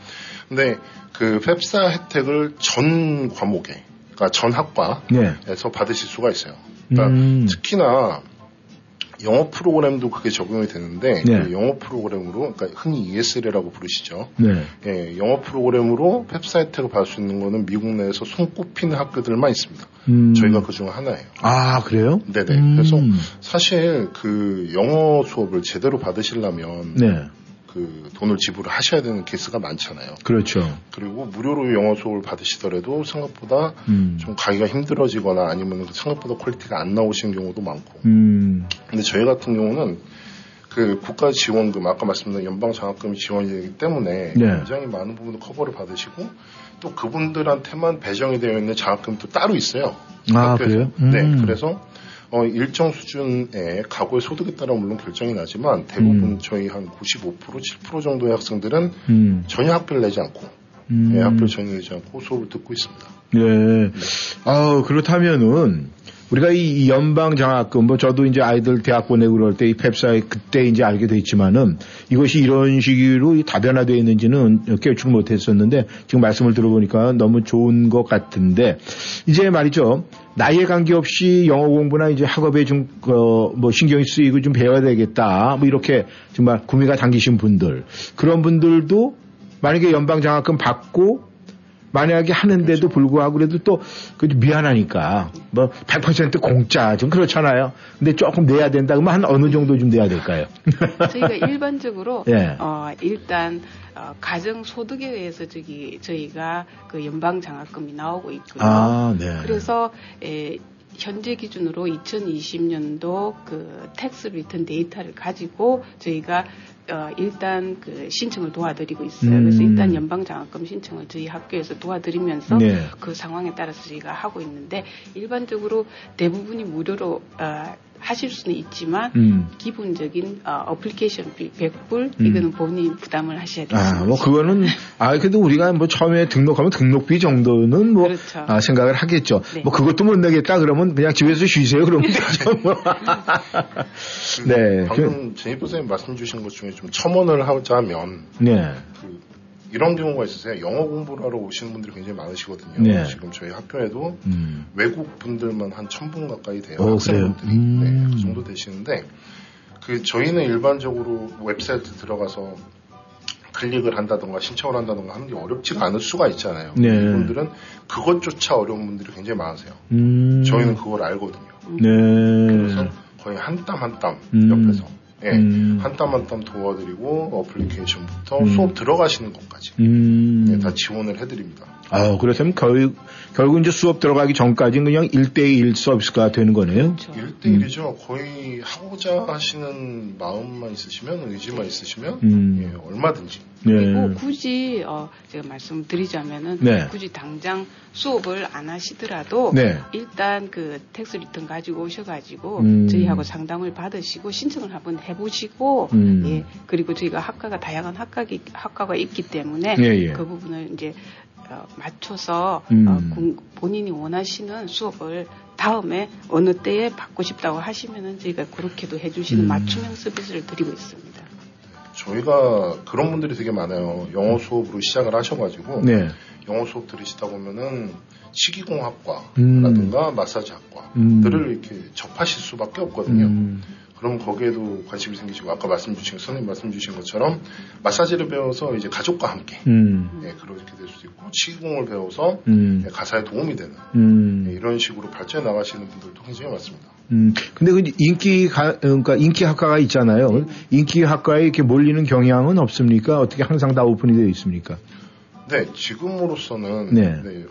근데 그 펩사 혜택을 전 과목에, 그러니까 전 학과에서 네. 받으실 수가 있어요. 그러니까 음. 특히나 영어 프로그램도 그게 적용이 되는데 네. 그 영어 프로그램으로 그러니까 흔히 ESL이라고 부르시죠. 네. 예, 영어 프로그램으로 펩사 혜택을 받을 수 있는 거는 미국 내에서 손꼽히는 학교들만 있습니다. 음. 저희가 그중 하나예요. 아, 그래요? 네네. 음. 그래서 사실 그 영어 수업을 제대로 받으시려면 네. 그 돈을 지불을 하셔야 되는 케이스가 많잖아요. 그렇죠. 그리고 무료로 영어 수업을 받으시더라도 생각보다 음. 좀 가기가 힘들어지거나 아니면 생각보다 quality가 안 나오시는 경우도 많고. 음. 근데 저희 같은 경우는 그 국가 지원금 아까 말씀드린 연방 장학금이 지원이 되기 때문에 네. 굉장히 많은 부분을 커버를 받으시고 또 그분들한테만 배정이 되어 있는 장학금도 따로 있어요. 아, 학교에서. 그래요? 음. 네, 그래서 어, 일정 수준의 가구의 소득에 따라 물론 결정이 나지만 대부분 음. 저희 한 95% 7% 정도의 학생들은 음. 전혀 학비를 내지 않고 음. 네, 학비를 전혀 내지 않고 수업을 듣고 있습니다. 네. 아 그렇다면은 우리가 이 연방 장학금 뭐 저도 이제 아이들 대학 보내고 그럴 때 이 펩사에 그때 이제 알게 됐지만은 이것이 이런 식으로 이 다변화되어 있는지는 깨우치지 못했었는데 지금 말씀을 들어보니까 너무 좋은 것 같은데 이제 말이죠. 나이에 관계없이 영어 공부나 이제 학업에 좀, 어, 뭐 신경이 쓰이고 좀 배워야 되겠다. 뭐 이렇게 정말 구미가 당기신 분들. 그런 분들도 만약에 연방 장학금 받고 만약에 하는데도 불구하고 그래도 또그 미안하니까 뭐 100% 공짜 좀 그렇잖아요. 근데 조금 내야 된다 그러면 한 어느 정도 좀 내야 될까요? 저희가 일반적으로 예. 어, 일단 어, 가정 소득에 의해서 저기 저희가 그 연방 장학금이 나오고 있고요. 아, 네. 그래서 에, 현재 기준으로 2020년도 그 tax return 데이터를 가지고 저희가 어, 일단 그 신청을 도와드리고 있어요. 음. 그래서 일단 연방 장학금 신청을 저희 학교에서 도와드리면서 네. 그 상황에 따라서 저희가 하고 있는데 일반적으로 대부분이 무료로 어, 하실 수는 있지만 음. 기본적인 어, 어플리케이션 비 100불 음. 이거는 본인 부담을 하셔야 됩니다. 아, 뭐 그거는 아 그래도 우리가 뭐 처음에 등록하면 등록비 정도는 뭐 그렇죠. 아, 생각을 하겠죠. 네. 뭐 그것도 못 내겠다 그러면 그냥 집에서 쉬세요 그러면 되죠. 뭐. 네. 그, 방금 제이프 선생님 말씀 주신 것 중에 좀 첨언을 하자면 네. 이런 경우가 있으세요. 영어 공부를 하러 오시는 분들이 굉장히 많으시거든요. 네. 지금 저희 학교에도 음. 외국 분들만 한 천 분 가까이 돼요. 오, 그래요? 학생분들이 음. 네, 그 정도 되시는데 그 저희는 일반적으로 웹사이트 들어가서 클릭을 한다던가 신청을 한다던가 하는 게 어렵지가 않을 수가 있잖아요. 네. 이분들은 그것조차 어려운 분들이 굉장히 많으세요. 음. 저희는 그걸 알거든요. 네. 그래서 거의 한 땀 한땀 음. 옆에서 예, 음. 한땀 한 땀 도와드리고 어플리케이션부터 음. 수업 들어가시는 것까지 음. 예, 다 지원을 해드립니다. 아, 그렇다면 결, 결국 이제 수업 들어가기 전까지는 그냥 1대1 서비스가 되는 거네요. 그렇죠. 1대1이죠. 거의 하고자 하시는 마음만 있으시면, 의지만 있으시면, 음. 예, 얼마든지. 그리고 네. 굳이 어, 제가 말씀드리자면은 네. 굳이 당장 수업을 안 하시더라도 네. 일단 그 tax return 가지고 오셔가지고 음. 저희하고 상담을 받으시고 신청을 한번 해보시고 음. 예 그리고 저희가 학과가 다양한 학과가, 학과가 있기 때문에 예, 예. 그 부분을 이제 어, 맞춰서 음. 어, 공- 본인이 원하시는 수업을 다음에 어느 때에 받고 싶다고 하시면은 저희가 그렇게도 해주시는 음. 맞춤형 서비스를 드리고 있습니다. 저희가 그런 분들이 되게 많아요. 영어 수업으로 시작을 하셔가지고, 네. 영어 수업 들으시다 보면은, 식이공학과라든가 마사지학과들을 음. 이렇게 접하실 수밖에 없거든요. 음. 그럼 거기에도 관심이 생기시고 아까 말씀 주신 선생님 말씀 주신 것처럼 마사지를 배워서 이제 가족과 함께 음. 예, 그렇게 될 수도 있고 치공을 배워서 음. 예, 가사에 도움이 되는 음. 예, 이런 식으로 발전해 나가시는 분들도 굉장히 많습니다. 음, 근데 그 인기 가, 그러니까 인기 학과가 있잖아요. 인기 학과에 이렇게 몰리는 경향은 없습니까? 어떻게 항상 다 오픈이 되어 있습니까? 네, 지금으로서는 네. 네,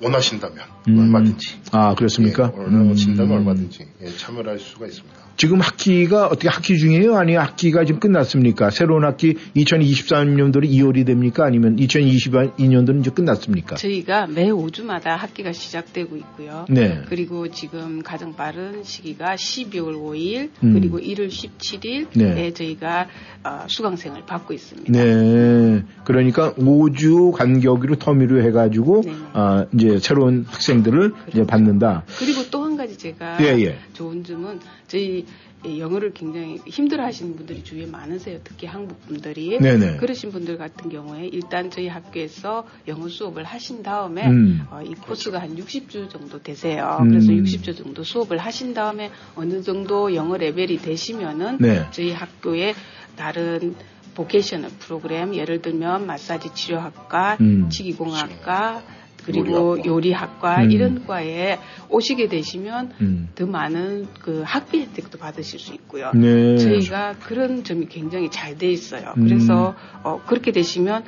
원하신다면 음. 얼마든지 아, 그렇습니까? 예, 원하신다면 음. 얼마든지 예, 참여를 할 수가 있습니다. 지금 학기가 어떻게 학기 중이에요? 아니면 학기가 지금 끝났습니까? 새로운 학기 2023년도로 2월이 됩니까? 아니면 2022년도는 이제 끝났습니까? 저희가 매 5주마다 학기가 시작되고 있고요. 네. 그리고 지금 가장 빠른 시기가 12월 5일 음. 그리고 1월 17일에 네. 저희가 어, 수강생을 받고 있습니다. 네. 그러니까 5주 간격으로 터미로 해가지고, 네. 아, 이제 새로운 학생들을 이제 받는다. 그리고 또한 가지 제가 예, 예. 좋은 점은 저희 이 영어를 굉장히 힘들어 하시는 분들이 주위에 많으세요. 특히 한국 분들이. 네네. 그러신 분들 같은 경우에 일단 저희 학교에서 영어 수업을 하신 다음에 음. 어, 이 코스가 한 60주 정도 되세요. 음. 그래서 60주 정도 수업을 하신 다음에 어느 정도 영어 레벨이 되시면은 네. 저희 학교에 다른 보케이셔널 프로그램 예를 들면 마사지 치료학과, 음. 치기공학과 그리고 요리학과. 음. 이런 과에 오시게 되시면 음. 더 많은 그 학비 혜택도 받으실 수 있고요. 네. 저희가 그런 점이 굉장히 잘 돼 있어요. 음. 그래서 어, 그렇게 되시면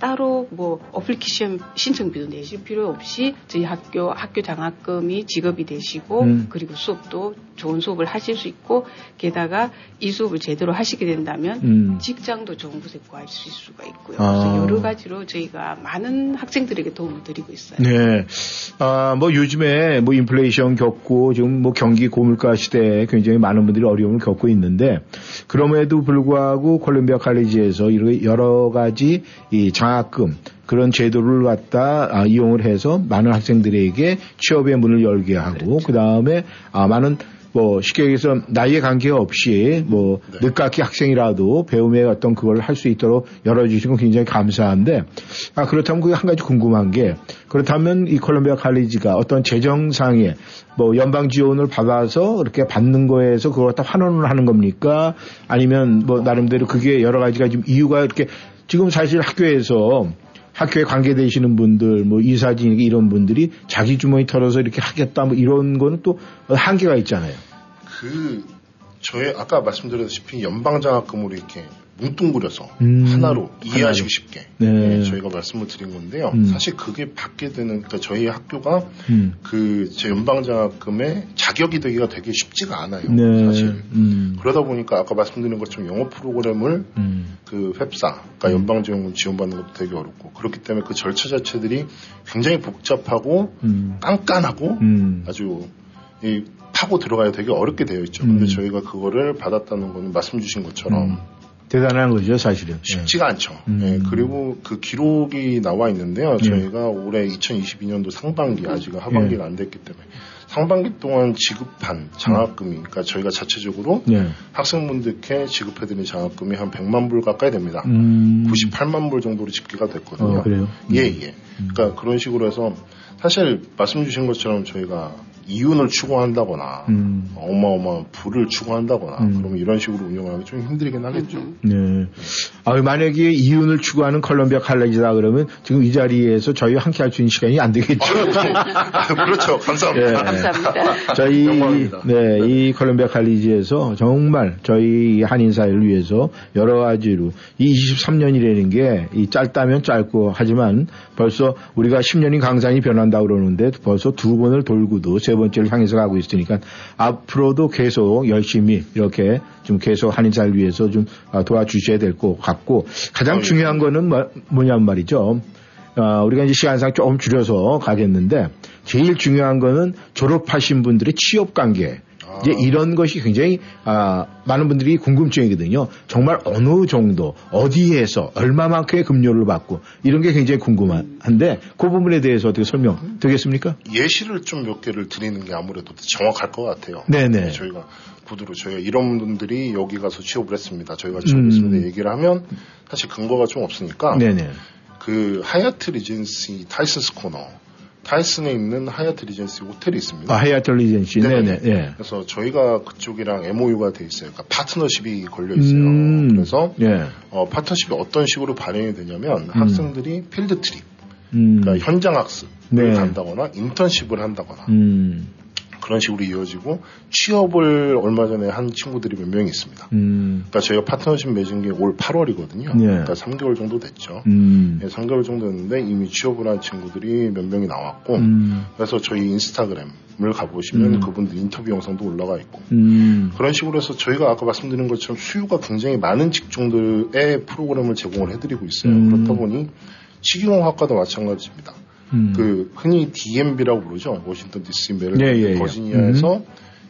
따로 뭐 어플리케이션 신청비도 내실 필요 없이 저희 학교 학교 장학금이 지급이 되시고 음. 그리고 수업도 좋은 수업을 하실 수 있고 게다가 이 수업을 제대로 하시게 된다면 음. 직장도 좋은 곳에 구하실 수가 있고요. 아. 그래서 여러 가지로 저희가 많은 학생들에게 도움을 드리고 있어요. 네. 아, 뭐 요즘에 뭐 인플레이션 겪고 지금 뭐 경기 고물가 시대에 굉장히 많은 분들이 어려움을 겪고 있는데 그럼에도 불구하고 콜롬비아 칼리지에서 이렇게 여러 가지 이 장학 금. 그런 제도를 갖다 아, 이용을 해서 많은 학생들에게 취업의 문을 열게 하고 그 다음에 아, 많은 뭐 쉽게 얘기해서 나이에 관계없이 뭐 늦깎이 학생이라도 배움의 어떤 그걸 할 수 있도록 열어주시는 건 굉장히 감사한데 아 그렇다면 그게 한 가지 궁금한 게 그렇다면 이 콜롬비아 칼리지가 어떤 재정상의 뭐 연방 지원을 받아서 그렇게 받는 거에서 그걸 갖다 환원을 하는 겁니까? 아니면 뭐 나름대로 그게 여러 가지가 좀 이유가 이렇게 지금 사실 학교에서 학교에 관계되시는 분들, 뭐 이사진 이런 분들이 자기 주머니 털어서 이렇게 하겠다 뭐 이런 거는 또 한계가 있잖아요. 그 저희 아까 말씀드렸다시피 연방장학금으로 이렇게 뭉뚱그려서 음, 하나로 이해하시기 하나로. 쉽게 네. 예, 저희가 말씀을 드린 건데요. 음. 사실 그게 받게 되는 그러니까 저희 학교가 음. 그제 연방장학금에 자격이 되기가 되게 쉽지가 않아요. 네. 사실 음. 그러다 보니까 아까 말씀드린 것처럼 영어 프로그램을 음. 그 햅사, 그러니까 연방지원금 지원받는 것도 되게 어렵고 그렇기 때문에 그 절차 자체들이 굉장히 복잡하고 음. 깐깐하고 음. 아주 이 파고 들어가야 되게 어렵게 되어 있죠. 음. 근데 저희가 그거를 받았다는 거는 말씀 주신 것처럼 음. 대단한 거죠, 사실은. 쉽지가 않죠. 음. 예, 그리고 그 기록이 나와 있는데요. 예. 저희가 올해 2022년도 상반기 아직 하반기가 예. 안 됐기 때문에 상반기 동안 지급한 장학금이 그러니까 저희가 자체적으로 네. 학생분들께 지급해드린 장학금이 한 100만 불 가까이 됩니다. 음. 98만 불 정도로 집계가 됐거든요. 어, 그래요? 예, 예. 그러니까 그런 식으로 해서 사실 말씀 주신 것처럼 저희가 이윤을 추구한다거나 음. 어마어마한 부를 추구한다거나 음. 그러면 이런 식으로 운영하기 좀 힘들긴 하겠죠. 네. 아, 만약에 이윤을 추구하는 컬럼비아 칼레지다 그러면 지금 이 자리에서 저희 함께 할 수 있는 시간이 안 되겠죠. 그렇죠. 감사합니다. 예. 감사합니다. 저희 영광입니다. 네, 이 콜롬비아 칼리지에서 정말 저희 한인 사회를 위해서 여러 가지로 이 23년이라는 게 이 짧다면 짧고 하지만 벌써 우리가 10년인 강산이 변한다 그러는데 벌써 두 번을 돌고도 세 번째를 향해서 가고 있으니까 앞으로도 계속 열심히 이렇게 좀 계속 한인 사회를 위해서 좀 아, 도와주셔야 될 것 같고 가장 중요한 거는 뭐, 뭐냐면 말이죠. 아, 우리가 이제 시간상 조금 줄여서 가겠는데 제일 중요한 거는 졸업하신 분들의 취업 관계. 이제 이런 것이 굉장히 아, 많은 분들이 궁금증이거든요. 정말 어느 정도 어디에서 얼마만큼의 급료를 받고 이런 게 굉장히 궁금한데 그 부분에 대해서 어떻게 설명 되겠습니까? 예시를 좀 몇 개를 드리는 게 아무래도 더 정확할 것 같아요. 네네. 저희가 구두로 저희가 이런 분들이 여기 가서 취업을 했습니다. 저희가 음. 취업했습니다. 얘기를 하면 사실 근거가 좀 없으니까 네네. 그 Hyatt Regency 타이슨스 코너 타이슨에 있는 Hyatt Regency 호텔이 있습니다. 아, Hyatt Regency. 네네. 예. 그래서 저희가 그쪽이랑 MOU가 돼 있어요. 그러니까 파트너십이 걸려 있어요. 음. 그래서 예. 어, 파트너십이 어떤 식으로 발행이 되냐면 학생들이 field trip, 음. 그러니까 현장 학습을 네. 간다거나 인턴십을 한다거나 음. 그런 식으로 이어지고 취업을 얼마 전에 한 친구들이 몇 명이 있습니다. 음. 그러니까 저희가 파트너십 맺은 게 올 8월이거든요. 네. 그러니까 3개월 정도 됐죠. 음. 네, 3개월 정도 됐는데 이미 취업을 한 친구들이 몇 명이 나왔고 음. 그래서 저희 인스타그램을 가보시면 음. 그분들 인터뷰 영상도 올라가 있고 음. 그런 식으로 해서 저희가 아까 말씀드린 것처럼 수요가 굉장히 많은 직종들의 프로그램을 제공을 해드리고 있어요. 음. 그렇다 보니 치기공학과도 마찬가지입니다. 음. 그 흔히 DMV라고 부르죠. 워싱턴 DC, 메릴랜드, 예, 예, 예. 버지니아에서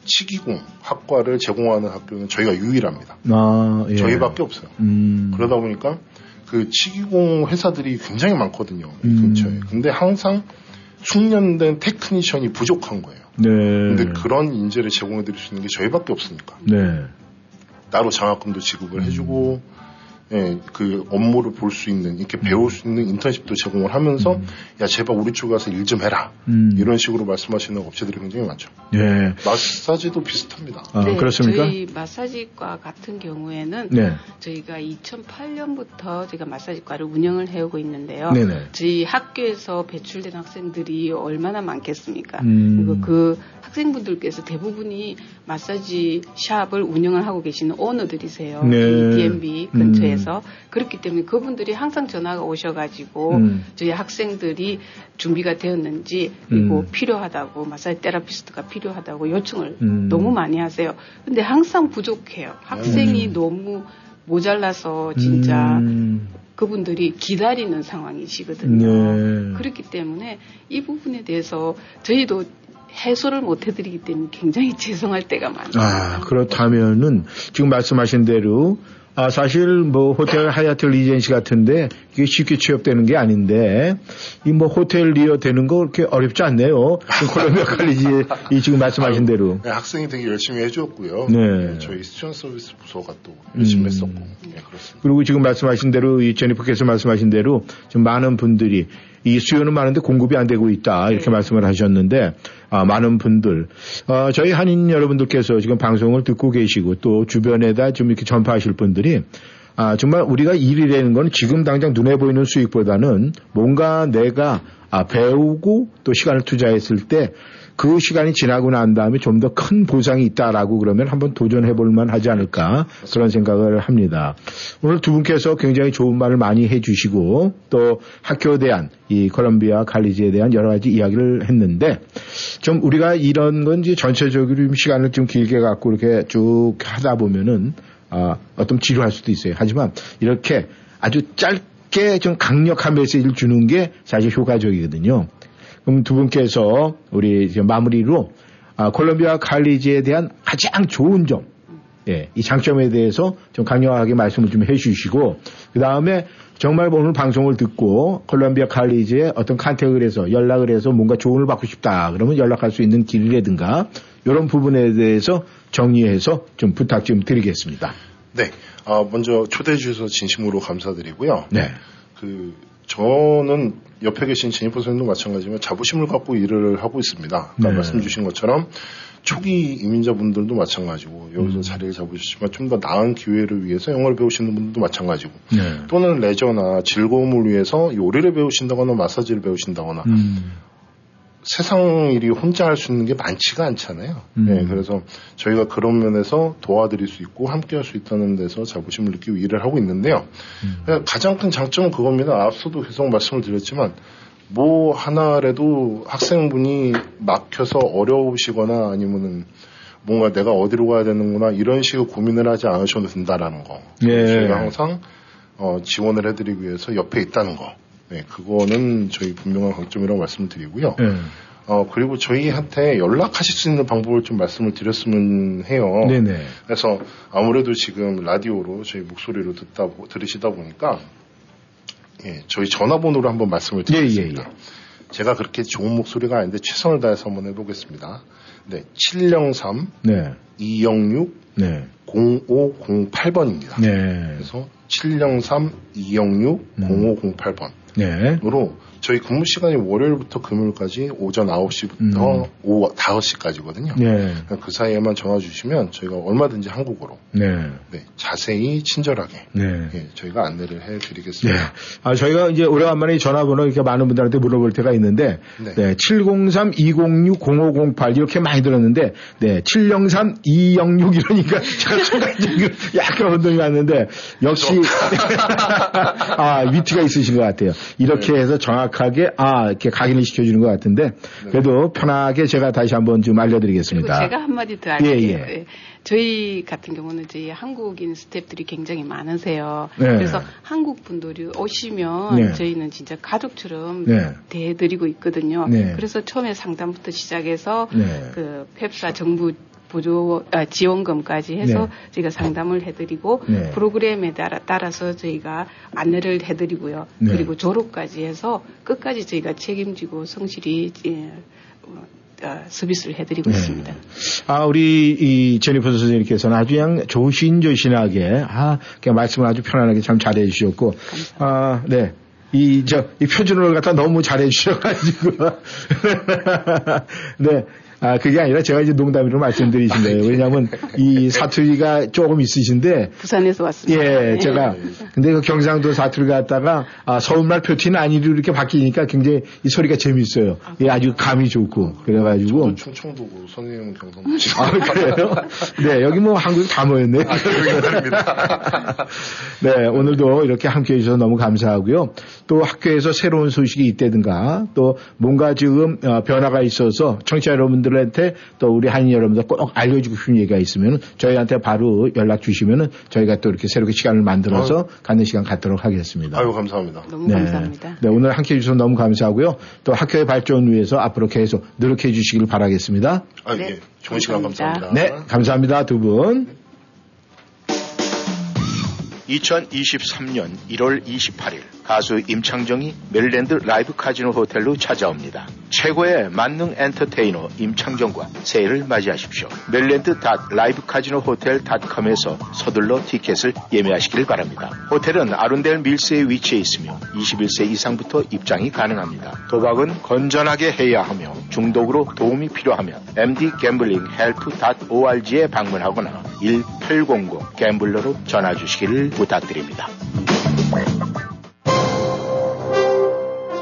치기공 학과를 제공하는 학교는 저희가 유일합니다. 아, 예. 저희밖에 없어요. 음. 그러다 보니까 그 치기공 회사들이 굉장히 많거든요. 이 음. 근처에. 근데 항상 숙련된 technician이 부족한 거예요. 네. 근데 그런 인재를 제공해 드릴 수 있는 게 저희밖에 없으니까. 네. 따로 장학금도 지급을 해주고 예, 그 업무를 볼 수 있는 이렇게 배울 수 있는 인턴십도 제공을 하면서 야 제발 우리 쪽 가서 일 좀 해라 음. 이런 식으로 말씀하시는 업체들이 굉장히 많죠. 예. 마사지도 비슷합니다. 아, 네, 그렇습니까? 저희 마사지과 같은 경우에는 네. 저희가 2008년부터 제가 마사지과를 운영을 해오고 있는데요. 네네. 저희 학교에서 배출된 학생들이 얼마나 많겠습니까? 음. 그리고 그 학생분들께서 대부분이 마사지 샵을 운영을 하고 계시는 오너들이세요. 네. 이 DMB 근처에서 그렇기 때문에 그분들이 항상 전화가 오셔가지고 음. 저희 학생들이 준비가 되었는지 그리고 음. 필요하다고 마사지 테라피스트가 필요하다고 요청을 음. 너무 많이 하세요. 근데 항상 부족해요. 학생이 너무 모자라서 진짜 음. 그분들이 기다리는 상황이시거든요. 네. 그렇기 때문에 이 부분에 대해서 저희도 해소를 못 해드리기 때문에 굉장히 죄송할 때가 많아요. 아, 그렇다면은 지금 말씀하신 대로 아, 사실 뭐 호텔 Hyatt Regency 같은데 이게 쉽게 취업되는 게 아닌데 이 뭐 호텔리어 되는 거 그렇게 어렵지 않네요. 그 Columbia College 이 지금 말씀하신 대로. 네, 학생이 되게 열심히 해줬고요. 네. 저희 Student Service 부서가 또 열심히 음. 했었고 네, 그렇습니다. 그리고 지금 말씀하신 대로 이 제니퍼께서 말씀하신 대로 좀 많은 분들이 이 수요는 많은데 공급이 안 되고 있다. 이렇게 말씀을 하셨는데 아, 많은 분들. 어, 저희 한인 여러분들께서 지금 방송을 듣고 계시고 또 주변에다 좀 이렇게 전파하실 분들이 아, 정말 우리가 일이라는 건 지금 당장 눈에 보이는 수익보다는 뭔가 내가 아, 배우고 또 시간을 투자했을 때 그 시간이 지나고 난 다음에 좀 더 큰 보상이 있다라고 그러면 한번 도전해 볼만 하지 않을까 그런 생각을 합니다. 오늘 두 분께서 굉장히 좋은 말을 많이 해 주시고 또 학교에 대한 이 콜롬비아 칼리지에 대한 여러 가지 이야기를 했는데 좀 우리가 이런 건 이제 전체적으로 좀 시간을 좀 길게 갖고 이렇게 쭉 하다 보면은 아, 어떤 지루할 수도 있어요. 하지만 이렇게 아주 짧게 좀 강력한 메시지를 주는 게 사실 효과적이거든요. 그럼 두 분께서 우리 마무리로 아, 콜롬비아 칼리지에 대한 가장 좋은 점, 예, 이 장점에 대해서 좀 강력하게 말씀을 좀 해주시고 그 다음에 정말 오늘 방송을 듣고 콜롬비아 칼리지에 어떤 컨택을 해서 연락을 해서 뭔가 조언을 받고 싶다 그러면 연락할 수 있는 길이라든가 이런 부분에 대해서 정리해서 좀 부탁 좀 드리겠습니다. 네, 아, 먼저 초대해 주셔서 진심으로 감사드리고요. 네. 그 저는 옆에 계신 제니퍼 선생님도 마찬가지지만 자부심을 갖고 일을 하고 있습니다. 아까 네. 말씀 주신 것처럼 초기 이민자분들도 마찬가지고 여기서 음. 자리를 잡으셨지만 좀 더 나은 기회를 위해서 영어를 배우시는 분들도 마찬가지고 네. 또는 레저나 즐거움을 위해서 요리를 배우신다거나 마사지를 배우신다거나 음. 세상 일이 혼자 할 수 있는 게 많지가 않잖아요. 음. 네, 그래서 저희가 그런 면에서 도와드릴 수 있고 함께 할 수 있다는 데서 자부심을 느끼고 일을 하고 있는데요. 그냥 가장 큰 장점은 그겁니다. 앞서도 계속 말씀을 드렸지만 뭐 하나라도 학생분이 막혀서 어려우시거나 아니면은 뭔가 내가 어디로 가야 되는구나 이런 식의 고민을 하지 않으셔도 된다라는 거. 예. 저희가 항상 어, 지원을 해드리기 위해서 옆에 있다는 거. 네, 그거는 저희 분명한 강점이라고 말씀을 드리고요. 네. 어, 그리고 저희한테 연락하실 수 있는 방법을 좀 말씀을 드렸으면 해요. 네네. 그래서 아무래도 지금 라디오로 저희 목소리로 듣다, 보- 들으시다 보니까, 예, 저희 전화번호로 한번 말씀을 예, 드리겠습니다. 제가 그렇게 좋은 목소리가 아닌데 최선을 다해서 한번 해보겠습니다. 네, 703 네. 206 네. 0508번입니다. 네. 그래서 703 206 0508번. 네. 으로 저희 근무 시간이 월요일부터 금요일까지 오전 9시부터 오후 5시까지거든요. 네. 그 사이에만 전화 주시면 저희가 얼마든지 한국어로 네. 네, 자세히 친절하게 네. 예, 저희가 안내를 네. 해드리겠습니다. 아, 저희가 이제 오래간만에 전화번호 이렇게 많은 분들한테 물어볼 때가 있는데, 네. 네. 703-206-0508 이렇게 많이 들었는데, 네. 703-206 이러니까 제가 순간적으로 약간 혼동이 왔는데, 역시, 아, 위트가 있으신 것 같아요. 이렇게 네. 해서 정확 하게, 아, 이렇게 각인을 시켜주는 것 같은데, 그래도 편하게 제가 다시 한번 좀 알려드리겠습니다. 제가 한마디 더 할게요. 예, 예. 예. 저희 같은 경우는 저희 한국인 스태프들이 굉장히 많으세요. 네. 그래서 한국 분들이 오시면 네. 저희는 진짜 가족처럼 네. 대해드리고 있거든요. 네. 그래서 처음에 상담부터 시작해서 네. 그 펩사 정부 보조 아, 지원금까지 해서 네. 저희가 상담을 해드리고 네. 프로그램에 따라 따라서 저희가 안내를 해드리고요. 네. 그리고 졸업까지 해서 끝까지 저희가 책임지고 성실히 예, 어, 어, 서비스를 해드리고 네. 있습니다. 아, 우리 이 제니퍼 선생님께서는 아주 그냥 조신조신하게, 아, 그냥 말씀을 아주 편안하게 참 잘해 주셨고, 아, 네. 이, 저, 이 표준어를 갖다 너무 잘해 주셔가지고. 네. 아, 그게 아니라 제가 이제 농담으로 말씀드리신 거예요. 왜냐하면 이 사투리가 조금 있으신데. 부산에서 왔습니다. 예, 제가. 근데 그 경상도 사투리 갔다가 아, 서울말 표티는 아니로 이렇게 바뀌니까 굉장히 이 소리가 재밌어요. 예, 아주 감이 좋고. 그래가지고. 충청도고 선생님은 경상도. 아, 그래요? 네, 여기 뭐 한국 다 모였네. 네, 오늘도 이렇게 함께 해주셔서 너무 감사하고요. 또 학교에서 새로운 소식이 있다든가 또 뭔가 지금 어, 변화가 있어서 청취자 여러분들한테 또 우리 한인 여러분들 꼭 알려주고 싶은 얘기가 있으면 저희한테 바로 연락 주시면은 저희가 또 이렇게 새롭게 시간을 만들어서 갖는 시간 갖도록 하겠습니다. 아유, 감사합니다. 너무 네. 감사합니다. 네, 오늘 함께 해주셔서 너무 감사하고요. 또 학교의 발전을 위해서 앞으로 계속 노력해 주시길 바라겠습니다. 아, 예. 좋은 시간 감사합니다. 네, 감사합니다. 두 분. 2023년 1월 28일 가수 임창정이 메릴랜드 라이브 카지노 호텔로 찾아옵니다. 최고의 만능 엔터테이너 임창정과 새해를 맞이하십시오. 메릴랜드 라이브 카지노 호텔.com에서 서둘러 티켓을 예매하시길 바랍니다. 호텔은 아룬델 밀스에 위치해 있으며 21세 이상부터 입장이 가능합니다. 도박은 건전하게 해야 하며 중독으로 도움이 필요하면 mdgamblinghelp.org에 방문하거나 1800 GAMBLER로 전화 주시기를 부탁드립니다.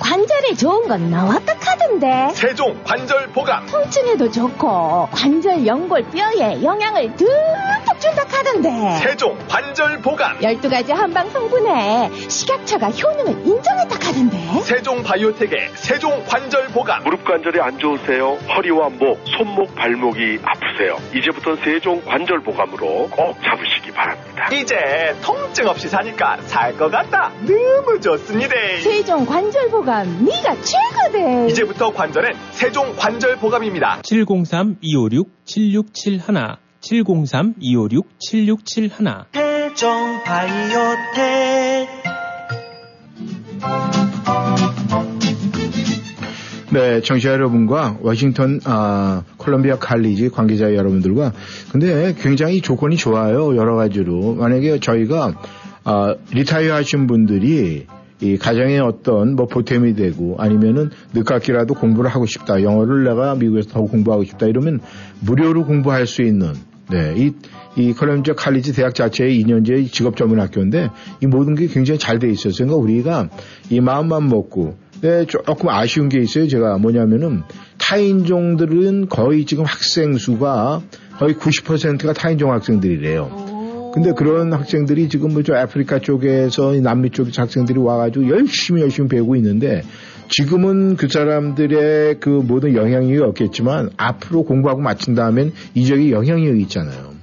관절에 좋은 건 나왔다 카던데 세종 관절 보강 통증에도 좋고 관절 연골 뼈에 영향을 듬뿍 준다 카던데 세종 관절 보강 12가지 한방 성분에 식약처가 효능을 인정했다 카던데 세종 바이오텍의 세종 관절 보강 무릎 관절이 안 좋으세요? 허리와 목, 손목, 발목이 아프세요? 이제부터 세종 관절 보감으로 꼭 잡으시기 바랍니다. 이제 통증 없이 사니까 살 것 같다. 너무 좋습니다. 세종 관절 보감 네가 최고대 이제부터 관절은 세종 관절 보감입니다. 703-256-7671 703-256-7671 세종 바이오텍. 네, 청취자 여러분과 워싱턴 아, 콜롬비아 칼리지 관계자 여러분들과 근데 굉장히 조건이 좋아요 여러 가지로. 만약에 저희가 아, 리타이어 하신 분들이 이 가정에 어떤 뭐 보탬이 되고 아니면은 늦깎이라도 공부를 하고 싶다 영어를 내가 미국에서 더 공부하고 싶다 이러면 무료로 공부할 수 있는 네, 이, 이 콜롬비아 칼리지 대학 자체의 2년제 직업 전문 학교인데 이 모든 게 굉장히 잘 돼 있어요. 그러니까 우리가 이 마음만 먹고 네, 조금 아쉬운 게 있어요. 제가 뭐냐면은 타인종들은 거의 지금 학생 수가 거의 90%가 타인종 학생들이래요. 근데 그런 학생들이 지금 뭐저 아프리카 쪽에서 남미 쪽에서 학생들이 와가지고 열심히 열심히 배우고 있는데 지금은 그 사람들의 그 모든 영향력이 없겠지만 앞으로 공부하고 마친 다음엔 이 지역에 영향력이 있잖아요.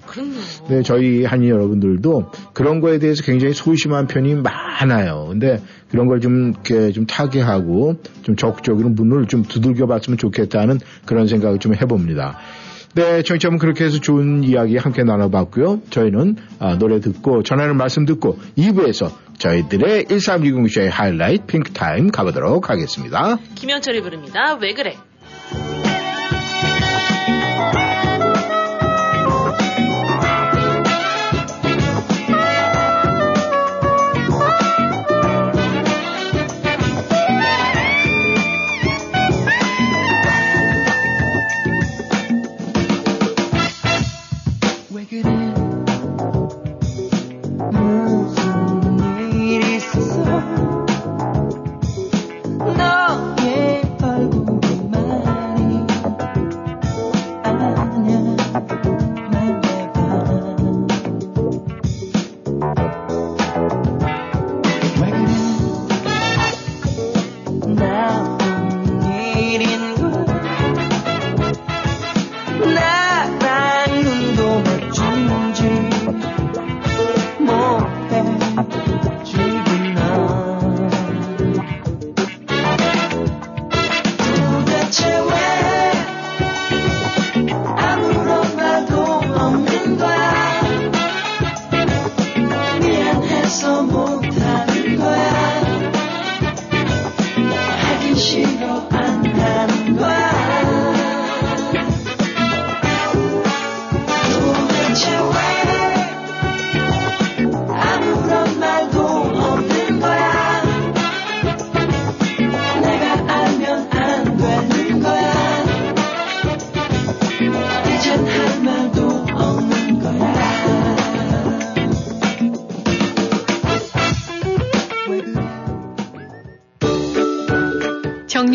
네, 저희 한인 여러분들도 그런 거에 대해서 굉장히 소심한 편이 많아요. 근데 그런 걸 좀 이렇게 좀 타개하고 좀 적극적으로 문을 좀 두들겨 봤으면 좋겠다는 그런 생각을 좀 해봅니다. 네, 청취자분 그렇게 해서 좋은 이야기 함께 나눠봤고요. 저희는 아, 노래 듣고 전하는 말씀 듣고 2부에서 저희들의 1320쇼의 하이라이트 핑크타임 가보도록 하겠습니다. 김현철이 부릅니다. 왜 그래?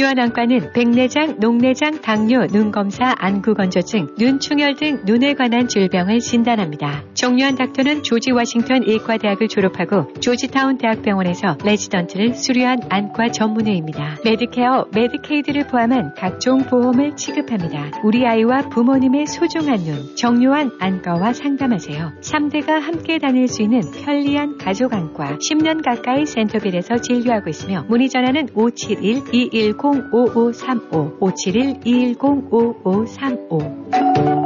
정유한 안과는 백내장, 녹내장, 당뇨, 눈검사, 안구건조증, 눈충혈 등 눈에 관한 질병을 진단합니다. 정유한 닥터는 조지 워싱턴 의과대학을 졸업하고 조지타운 대학병원에서 레지던트를 수료한 안과 전문의입니다. Medicare, Medicaid를 포함한 각종 보험을 취급합니다. 우리 아이와 부모님의 소중한 눈, 정유한 안과와 상담하세요. 3대가 함께 다닐 수 있는 편리한 가족 안과 10년 가까이 센터빌에서 진료하고 있으며 문의 전화는 571-210-5535 571-210-5535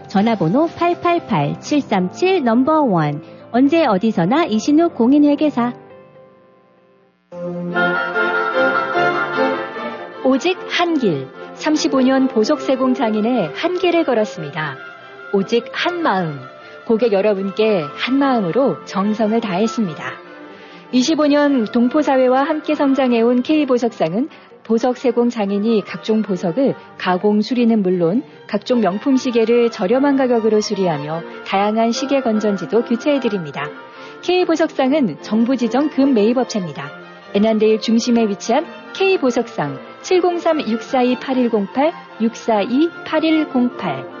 전화번호 888-737 number one 언제 어디서나 이신욱 공인회계사 오직 한 길. 35년 보석세공 장인의 한 길을 걸었습니다. 오직 한 마음. 고객 여러분께 한 마음으로 정성을 다했습니다. 25년 동포사회와 함께 성장해온 K보석상은 보석 세공 장인이 각종 보석을 가공 수리는 물론 각종 명품 시계를 저렴한 가격으로 수리하며 다양한 시계 건전지도 교체해드립니다. K보석상은 정부 지정 금 매입업체입니다. 애난데일 중심에 위치한 K보석상 703-642-8108, 642-8108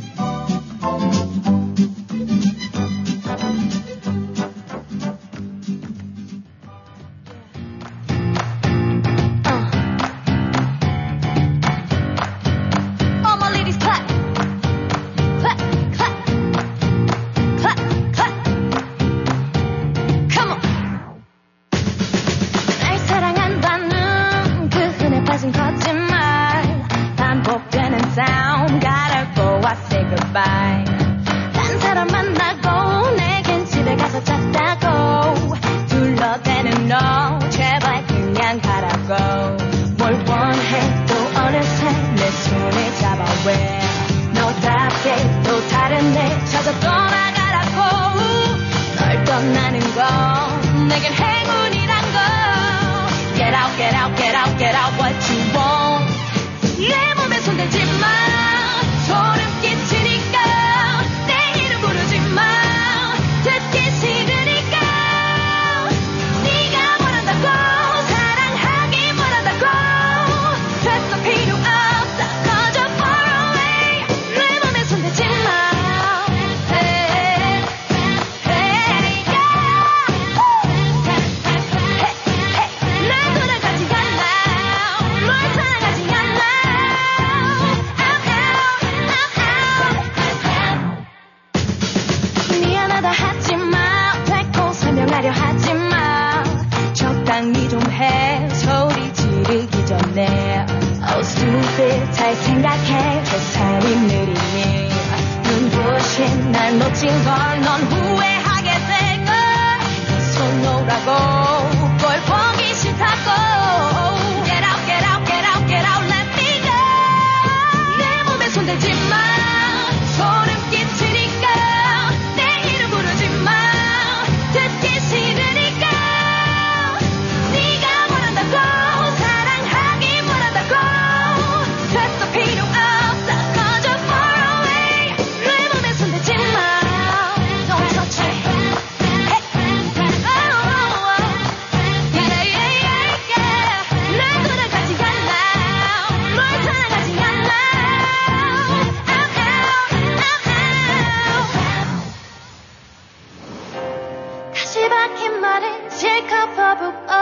실컷 퍼붓고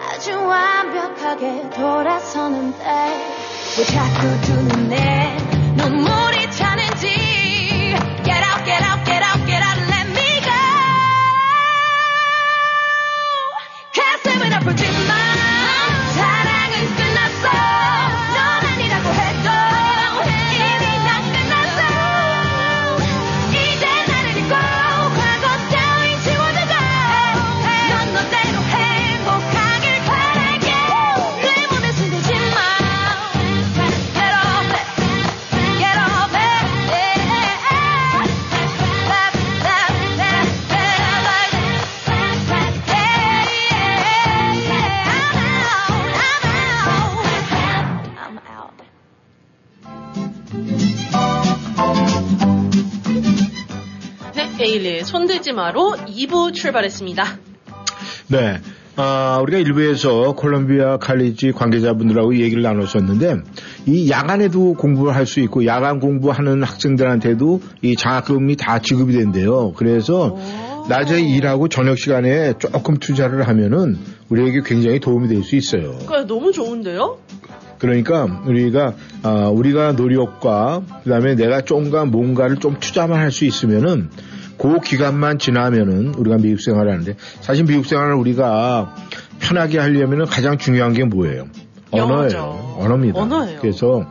아주 완벽하게 돌아서는데 왜 자꾸 두 2일 손대지 마로 2부 출발했습니다. 네. 아, 우리가 일부에서 콜롬비아 칼리지 관계자분들하고 얘기를 나눴었는데 이 야간에도 공부를 할 수 있고 야간 공부하는 학생들한테도 이 장학금이 다 지급이 된대요. 그래서 낮에 일하고 저녁 시간에 조금 투자를 하면은 우리에게 굉장히 도움이 될 수 있어요. 그러니까 너무 좋은데요? 그러니까 우리가 아, 우리가 노력과 그다음에 내가 좀가 뭔가를 좀 투자만 할 수 있으면은 그 기간만 지나면은 우리가 미국 생활을 하는데 사실 미국 생활을 우리가 편하게 하려면은 가장 중요한 게 뭐예요? 언어예요. 언어입니다. 언어예요. 그래서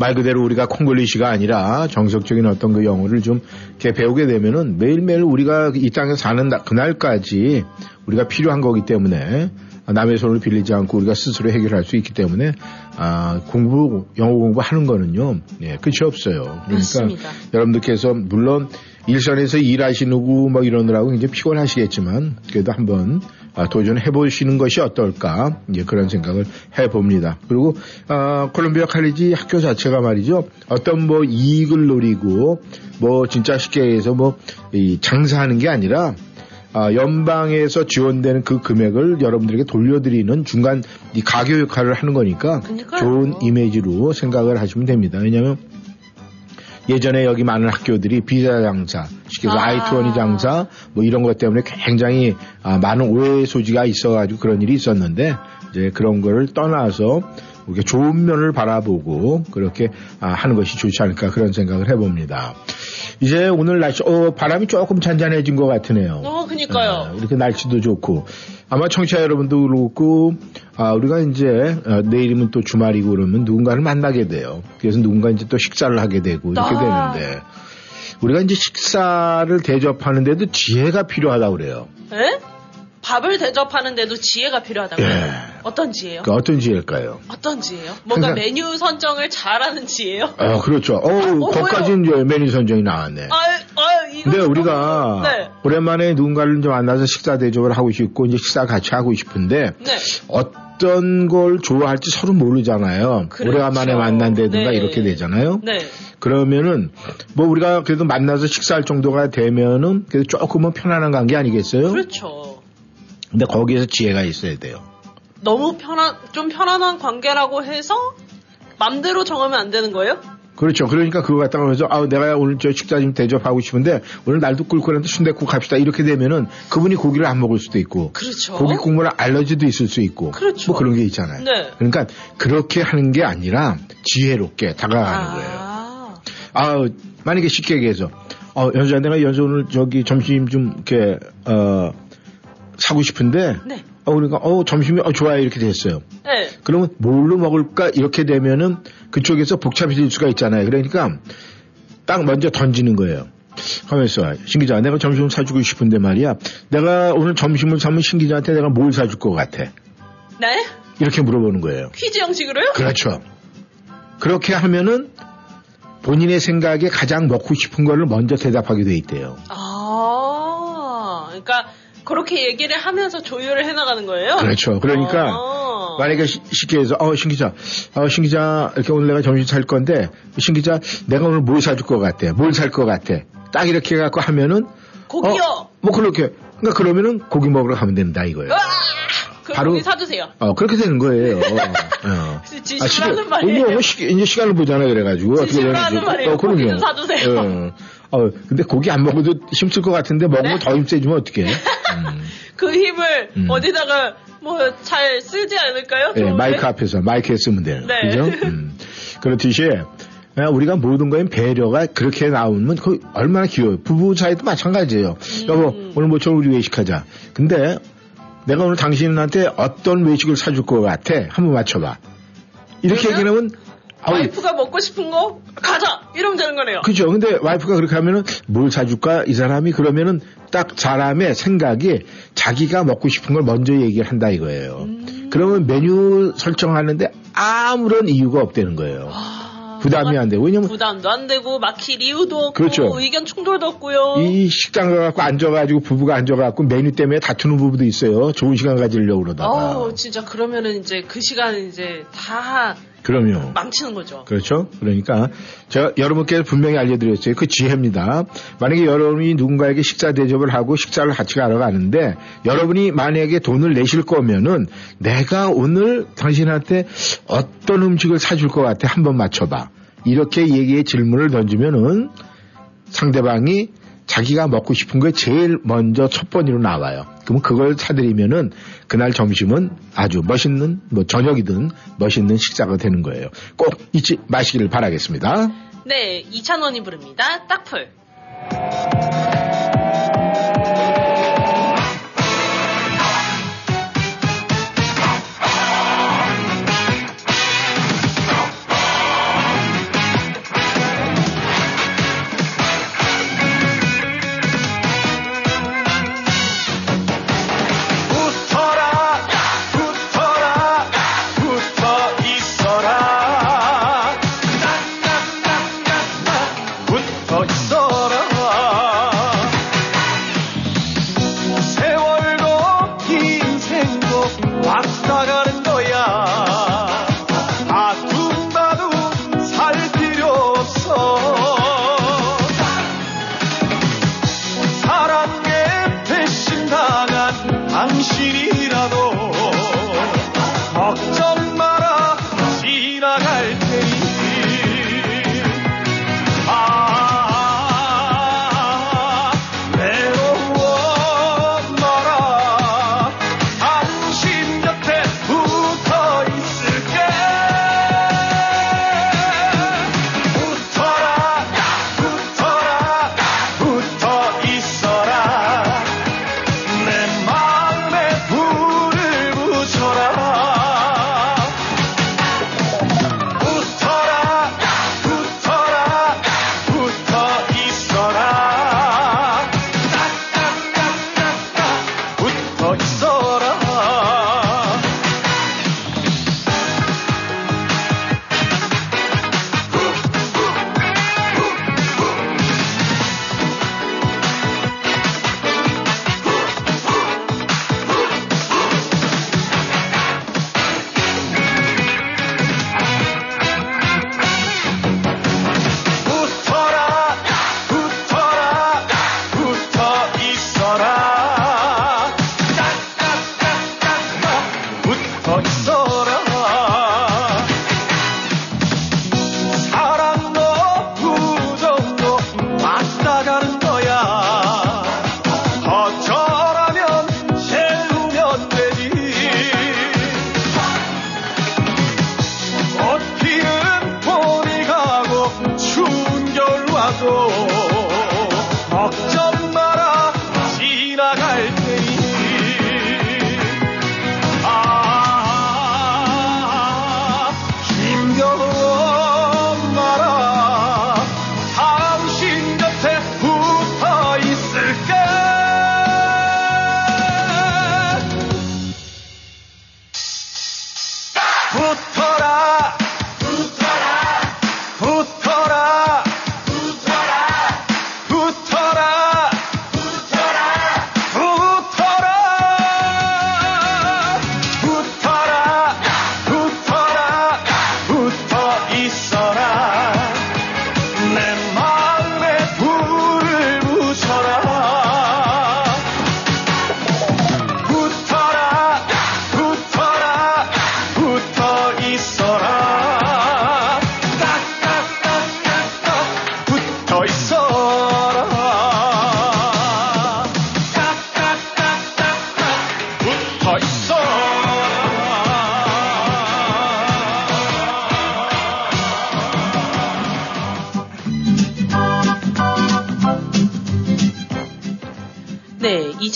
말 그대로 우리가 콩글리시가 아니라 정석적인 어떤 그 영어를 좀 이렇게 배우게 되면은 매일매일 우리가 이 땅에 사는 나- 그날까지 우리가 필요한 거기 때문에 남의 손을 빌리지 않고 우리가 스스로 해결할 수 있기 때문에 아, 공부 영어 공부하는 거는요 예, 끝이 없어요. 그러니까 맞습니다. 여러분들께서 물론 일선에서 일하시고 뭐 이러느라고 이제 피곤하시겠지만 그래도 한번 아, 도전해 보시는 것이 어떨까 이제 그런 생각을 해 봅니다. 그리고 아, 콜롬비아 칼리지 학교 자체가 말이죠 어떤 뭐 이익을 노리고 뭐 진짜 쉽게 해서 뭐이 장사하는 게 아니라 아, 연방에서 지원되는 그 금액을 여러분들에게 돌려드리는 중간 이 가교 역할을 하는 거니까 좋은 이미지로 생각을 하시면 됩니다. 왜냐하면 예전에 여기 많은 학교들이 비자 장사, 쉽게 해서 아. 아이투원이 장사, 뭐 이런 것 때문에 굉장히 아, 많은 오해 소지가 있어가지고 그런 일이 있었는데 이제 그런 거를 떠나서 우리가 좋은 면을 바라보고 그렇게 아, 하는 것이 좋지 않을까 그런 생각을 해봅니다. 이제 오늘 날씨, 어, 바람이 조금 잔잔해진 것 같으네요. 어, 그니까요. 아, 이렇게 날씨도 좋고 아마 청취자 여러분도 그렇고 아, 우리가 이제 어, 내일이면 또 주말이고 그러면 누군가를 만나게 돼요. 그래서 누군가 이제 또 식사를 하게 되고 이렇게 아. 되는데 우리가 이제 식사를 대접하는데도 지혜가 필요하다고 그래요. 에? 밥을 대접하는데도 지혜가 필요하다고요? 예. 어떤 지혜요? 그 어떤 지혜일까요? 어떤 지혜요? 뭔가 항상- 메뉴 선정을 잘하는 지혜요? 아, 그렇죠. 어, 어, 거기까지 이제 메뉴 선정이 나왔네. 아, 아, 이거 근데 우리가 네. 오랜만에 누군가를 좀 만나서 식사 대접을 하고 싶고 이제 식사 같이 하고 싶은데 네. 어떤 걸 좋아할지 서로 모르잖아요. 그렇죠. 오래간만에 만난다든가 네. 이렇게 되잖아요. 네. 그러면은 뭐 우리가 그래도 만나서 식사할 정도가 되면은 그래도 조금은 편안한 관계 아니겠어요? 그렇죠. 근데 거기에서 지혜가 있어야 돼요. 너무 편한, 좀 편안한 관계라고 해서 맘대로 정하면 안 되는 거예요? 그렇죠. 그러니까 그거 갖다가 하면서 아 내가 오늘 저 식사 좀 대접하고 싶은데 오늘 날도 그랬는데 순대국 갑시다 이렇게 되면은 그분이 고기를 안 먹을 수도 있고 그렇죠. 고기 국물에 알러지도 있을 수 있고 그렇죠. 뭐 그런 게 있잖아요. 네. 그러니까 그렇게 하는 게 아니라 지혜롭게 다가가는 거예요. 아 만약에 쉽게 얘기해서 어 연수야 내가 연수 오늘 저기 점심 좀 이렇게 어 사고 싶은데 네. 어 그러니까 어 점심이 어 좋아요 이렇게 됐어요. 네. 그러면 뭘로 먹을까 이렇게 되면은 그쪽에서 복잡해질 수가 있잖아요. 그러니까 딱 먼저 던지는 거예요. 하면서 신 기자 내가 점심을 사주고 싶은데 말이야 내가 오늘 점심을 사면 신 기자한테 내가 뭘 사줄 것 같아 네? 이렇게 물어보는 거예요. 퀴즈 형식으로요? 그렇죠. 그렇게 하면은 본인의 생각에 가장 먹고 싶은 거를 먼저 대답하게 돼 있대요. 아, 그러니까 그렇게 얘기를 하면서 조율을 해나가는 거예요? 그렇죠. 그러니까 아. 만약에 시- 쉽게 해서 어, 신 기자, 어, 신 기자 이렇게 오늘 내가 점심 살 건데 신 기자 내가 오늘 뭘 사줄 것 같아? 뭘 살 것 같아? 딱 이렇게 해갖고 하면은 고기요. 어, 뭐 그렇게 그러니까 그러면은 고기 먹으러 가면 된다 이거예요. 그 바로- 고기 사주세요. 어 그렇게 되는 거예요. 어. 지시를 하는 시계- 말이에요. 뭐, 이제 시간을 보잖아요. 그래가지고 되는지. 하는 말이에요. 어, 그럼요. 사주세요. 어. 어, 근데 고기 안 먹어도 힘쓸 것 같은데 먹으면 더 힘세지면 어떡해. 그 힘을 음. 어디다가 뭐 잘 쓰지 않을까요? 예, 좋은데? 마이크 앞에서 마이크에 쓰면 돼요. 네. 그죠? 음. 그렇듯이 예, 우리가 모든 거에 배려가 그렇게 나오면 그 얼마나 귀여워요. 부부 사이도 마찬가지예요. 음. 여보, 오늘 모처럼 우리 외식하자. 근데 내가 오늘 당신한테 어떤 외식을 사줄 것 같아? 한번 맞춰봐. 이렇게 얘기하면 아우, 와이프가 먹고 싶은 거 가자 이러면 되는 거네요. 그죠. 근데 와이프가 그렇게 하면은 뭘 사줄까? 이 사람이 그러면은 딱 사람의 생각이 자기가 먹고 싶은 걸 먼저 얘기를 한다 이거예요. 음. 그러면 메뉴 설정하는데 아무런 이유가 없다는 거예요. 부담이 안 되고. 왜냐면 부담도 안 되고 막힐 이유도 없고 그렇죠. 의견 충돌도 없고요. 이 식당 가갖고 앉아가지고 부부가 앉아갖고 메뉴 때문에 다투는 부부도 있어요. 좋은 시간 가지려고 그러다가. 어우 진짜 그러면은 이제 그 시간 이제 다 그럼요. 망치는 거죠. 그렇죠. 그러니까 제가 여러분께 분명히 알려드렸어요. 그 지혜입니다. 만약에 여러분이 누군가에게 식사 대접을 하고 식사를 같이 가러 가는데 여러분이 만약에 돈을 내실 거면은 내가 오늘 당신한테 어떤 음식을 사줄 것 같아 한번 맞춰봐. 이렇게 얘기의 질문을 던지면은 상대방이 자기가 먹고 싶은 게 제일 먼저 첫 번째로 나와요. 그러면 그걸 사드리면은 그날 점심은 아주 멋있는 뭐 저녁이든 멋있는 식사가 되는 거예요. 꼭 잊지 마시기를 바라겠습니다. 네, 이찬원이 부릅니다. 딱풀.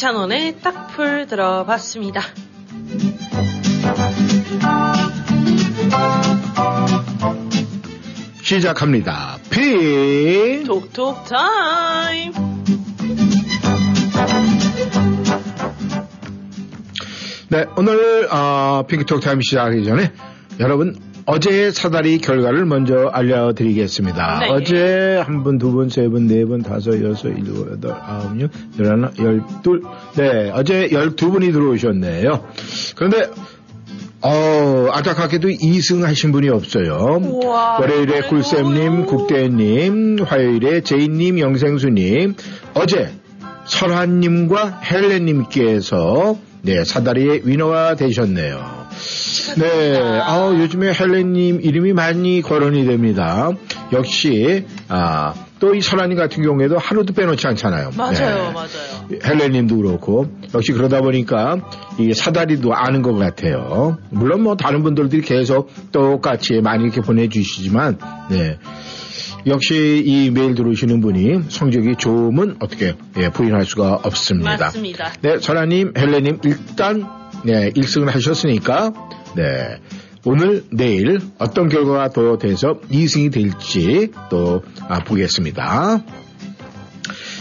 이찬원의 딱풀 들어봤습니다. 시작합니다. 피 톡톡 타임. 네, 오늘 어, 핑크톡 타임 시작하기 전에 여러분 어제의 사다리 결과를 먼저 알려드리겠습니다. 네. 어제 한 분, 두 분, 세 분, 네 분, 다섯, 여섯, 일곱, 여덟, 아홉, 열, 열하나, 열둘. 네, 어제 열두 분이 들어오셨네요. 그런데 어, 안타깝게도 2승 하신 분이 없어요. 우와, 월요일에 굴쌤님, 국대님, 화요일에 제이님, 영생수님, 어제 설한님과 헬렌님께서 네, 사다리의 위너가 되셨네요. 네, 아 요즘에 헬렌님 이름이 많이 거론이 됩니다. 역시, 아, 또 이 설한님 같은 경우에도 하루도 빼놓지 않잖아요. 맞아요, 네. 맞아요. 헬렌님도 그렇고 역시 그러다 보니까 이 사다리도 아는 것 같아요. 물론 뭐 다른 분들들이 계속 똑같이 많이 이렇게 보내주시지만 네. 역시 이 메일 들어오시는 분이 성적이 좋으면 어떻게 예, 부인할 수가 없습니다. 맞습니다. 네, 설아님, 헬레님 일단 네, 1승을 하셨으니까 네. 오늘 내일 어떤 결과가 더 돼서 2승이 될지 또 아, 보겠습니다.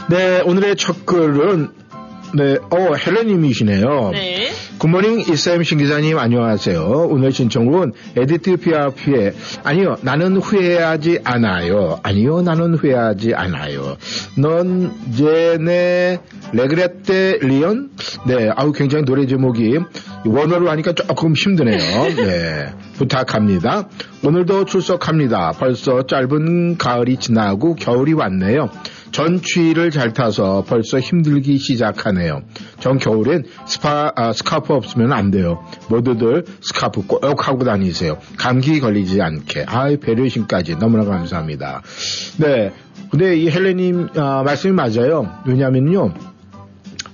네, 오늘의 첫 글은 네, 어, 헬레님이시네요. 네. 굿모닝 이쌤 신기자님 안녕하세요. 오늘 신청곡은 에디트 피아프의 아니요 나는 후회하지 않아요. 아니요 나는 후회하지 않아요. Non, je ne regrette rien 네 아우 굉장히 노래 제목이 원어로 하니까 조금 힘드네요. 네 부탁합니다. 오늘도 출석합니다. 벌써 짧은 가을이 지나고 겨울이 왔네요. 전 추위를 잘 타서 벌써 힘들기 시작하네요. 전 겨울엔 스파, 아, 스카프 없으면 안 돼요. 모두들 스카프 꼭 하고 다니세요. 감기 걸리지 않게. 아이, 배려심까지 너무나 감사합니다. 네. 근데 이 헬레님, 아, 말씀이 맞아요. 왜냐면요.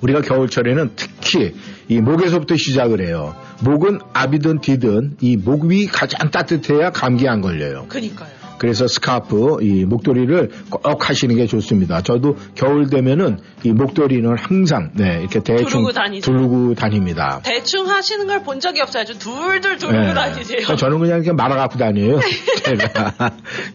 우리가 겨울철에는 특히 이 목에서부터 시작을 해요. 목은 압이든 뒤든 이 목위 가장 따뜻해야 감기 안 걸려요. 그니까요. 그래서 스카프, 이 목도리를 꼭 하시는 게 좋습니다. 저도 겨울 되면은 이 목도리는 항상 네, 이렇게 대충 두르고 다닙니다. 대충 하시는 걸 본 적이 없어요. 아주 둘둘 두르고 네. 다니세요. 저는 그냥 이렇게 말아 갖고 다녀요. 제가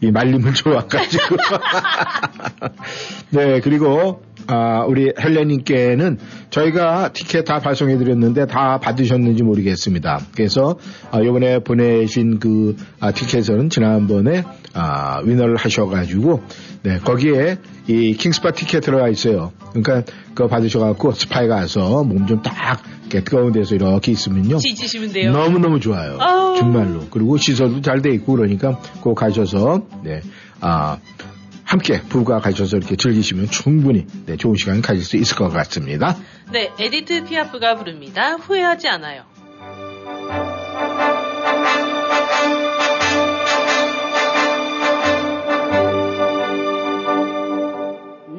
이 말림을 좋아가지고. 네, 그리고 아, 우리 헬레님께는 저희가 티켓 다 발송해 드렸는데 다 받으셨는지 모르겠습니다. 그래서 아, 이번에 보내신 그 아, 티켓은 지난번에 아, 위너를 하셔가지고 네, 거기에 이 킹스파 티켓 들어가 있어요. 그러니까 그거 받으셔갖고 스파에 가서 몸 좀 딱 뜨거운 데서 이렇게 있으면요. 지지시면 돼요. 너무너무 좋아요. 아우. 정말로. 그리고 시설도 잘 돼 있고 그러니까 꼭 가셔서, 네, 아, 함께 부부가 가셔서 이렇게 즐기시면 충분히 네, 좋은 시간 가질 수 있을 것 같습니다. 네, 에디트 피아프가 부릅니다. 후회하지 않아요.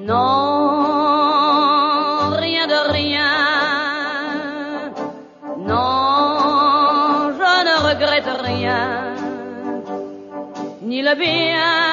Non, rien de rien. Non, je ne regrette rien. Ni le bien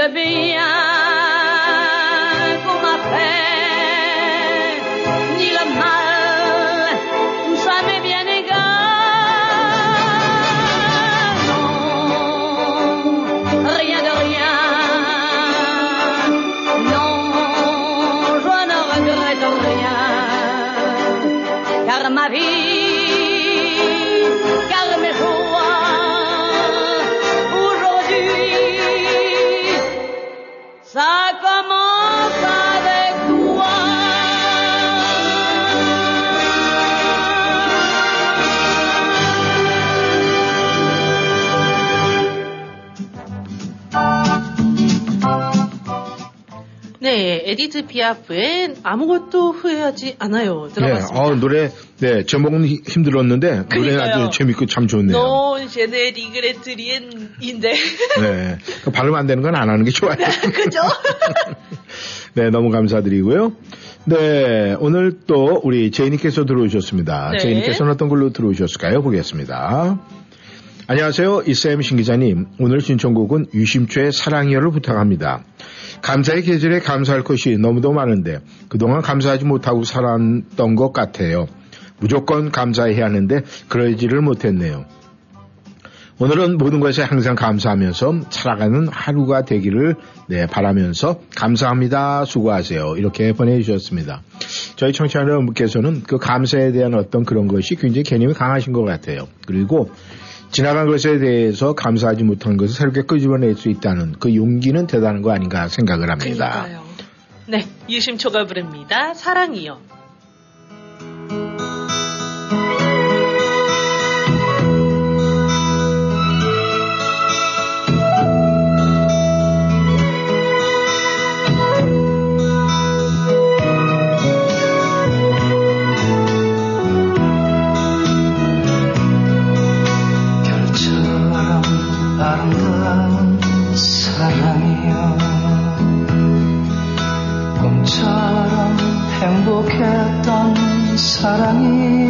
le bien. 에디트 피아프의 아무것도 후회하지 않아요. 네, 들어봤습니다. 어, 노래, 네, 제목은 히- 힘들었는데, 노래. 아주 재밌고 참 좋네요. Non, je ne regrette rien인데. 네. 그 발음 안 되는 건 안 하는 게 좋아요. 그죠? 네, 너무 감사드리고요. 네, 오늘 또 우리 제이님께서 들어오셨습니다. 네. 제이님께서는 어떤 걸로 들어오셨을까요? 보겠습니다. 안녕하세요. 이쌤 신 기자님. 오늘 신청곡은 유심초의 사랑이여를 부탁합니다. 감사의 계절에 감사할 것이 너무도 많은데 그동안 감사하지 못하고 살았던 것 같아요. 무조건 감사해야 하는데 그러지를 못했네요. 오늘은 모든 것에 항상 감사하면서 살아가는 하루가 되기를 네, 바라면서 감사합니다. 수고하세요. 이렇게 보내주셨습니다. 저희 청취자 여러분께서는 그 감사에 대한 어떤 그런 것이 굉장히 개념이 강하신 것 같아요. 그리고 지나간 것에 대해서 감사하지 못한 것을 새롭게 끄집어낼 수 있다는 그 용기는 대단한 거 아닌가 생각을 합니다. 그러니까요. 네, 유심초가 부릅니다. 사랑이요. 사랑이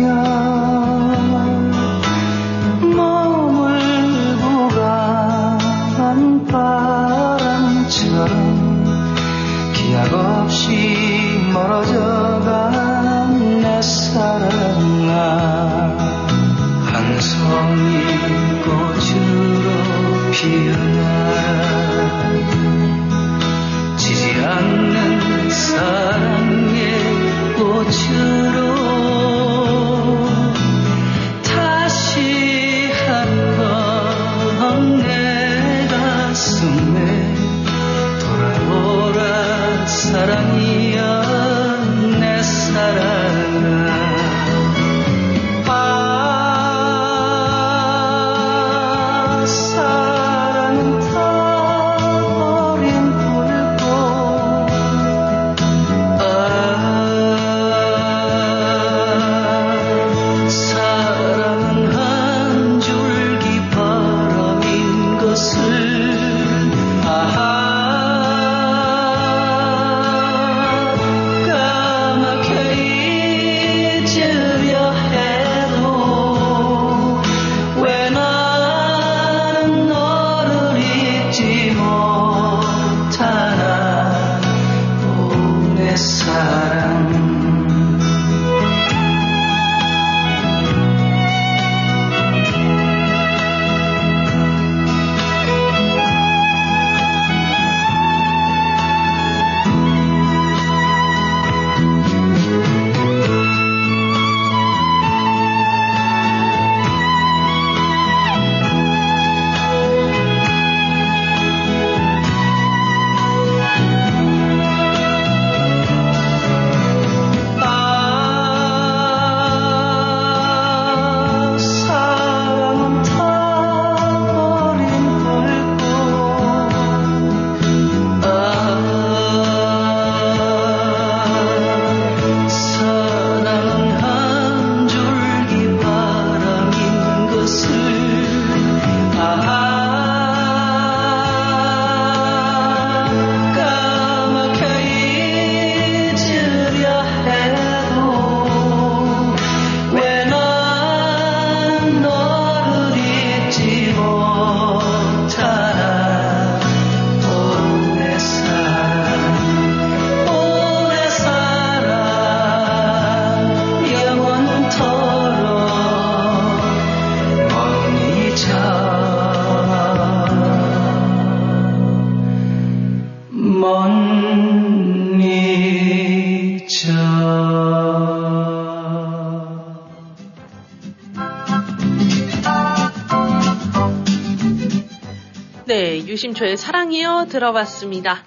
유심초의 사랑이요. 들어봤습니다.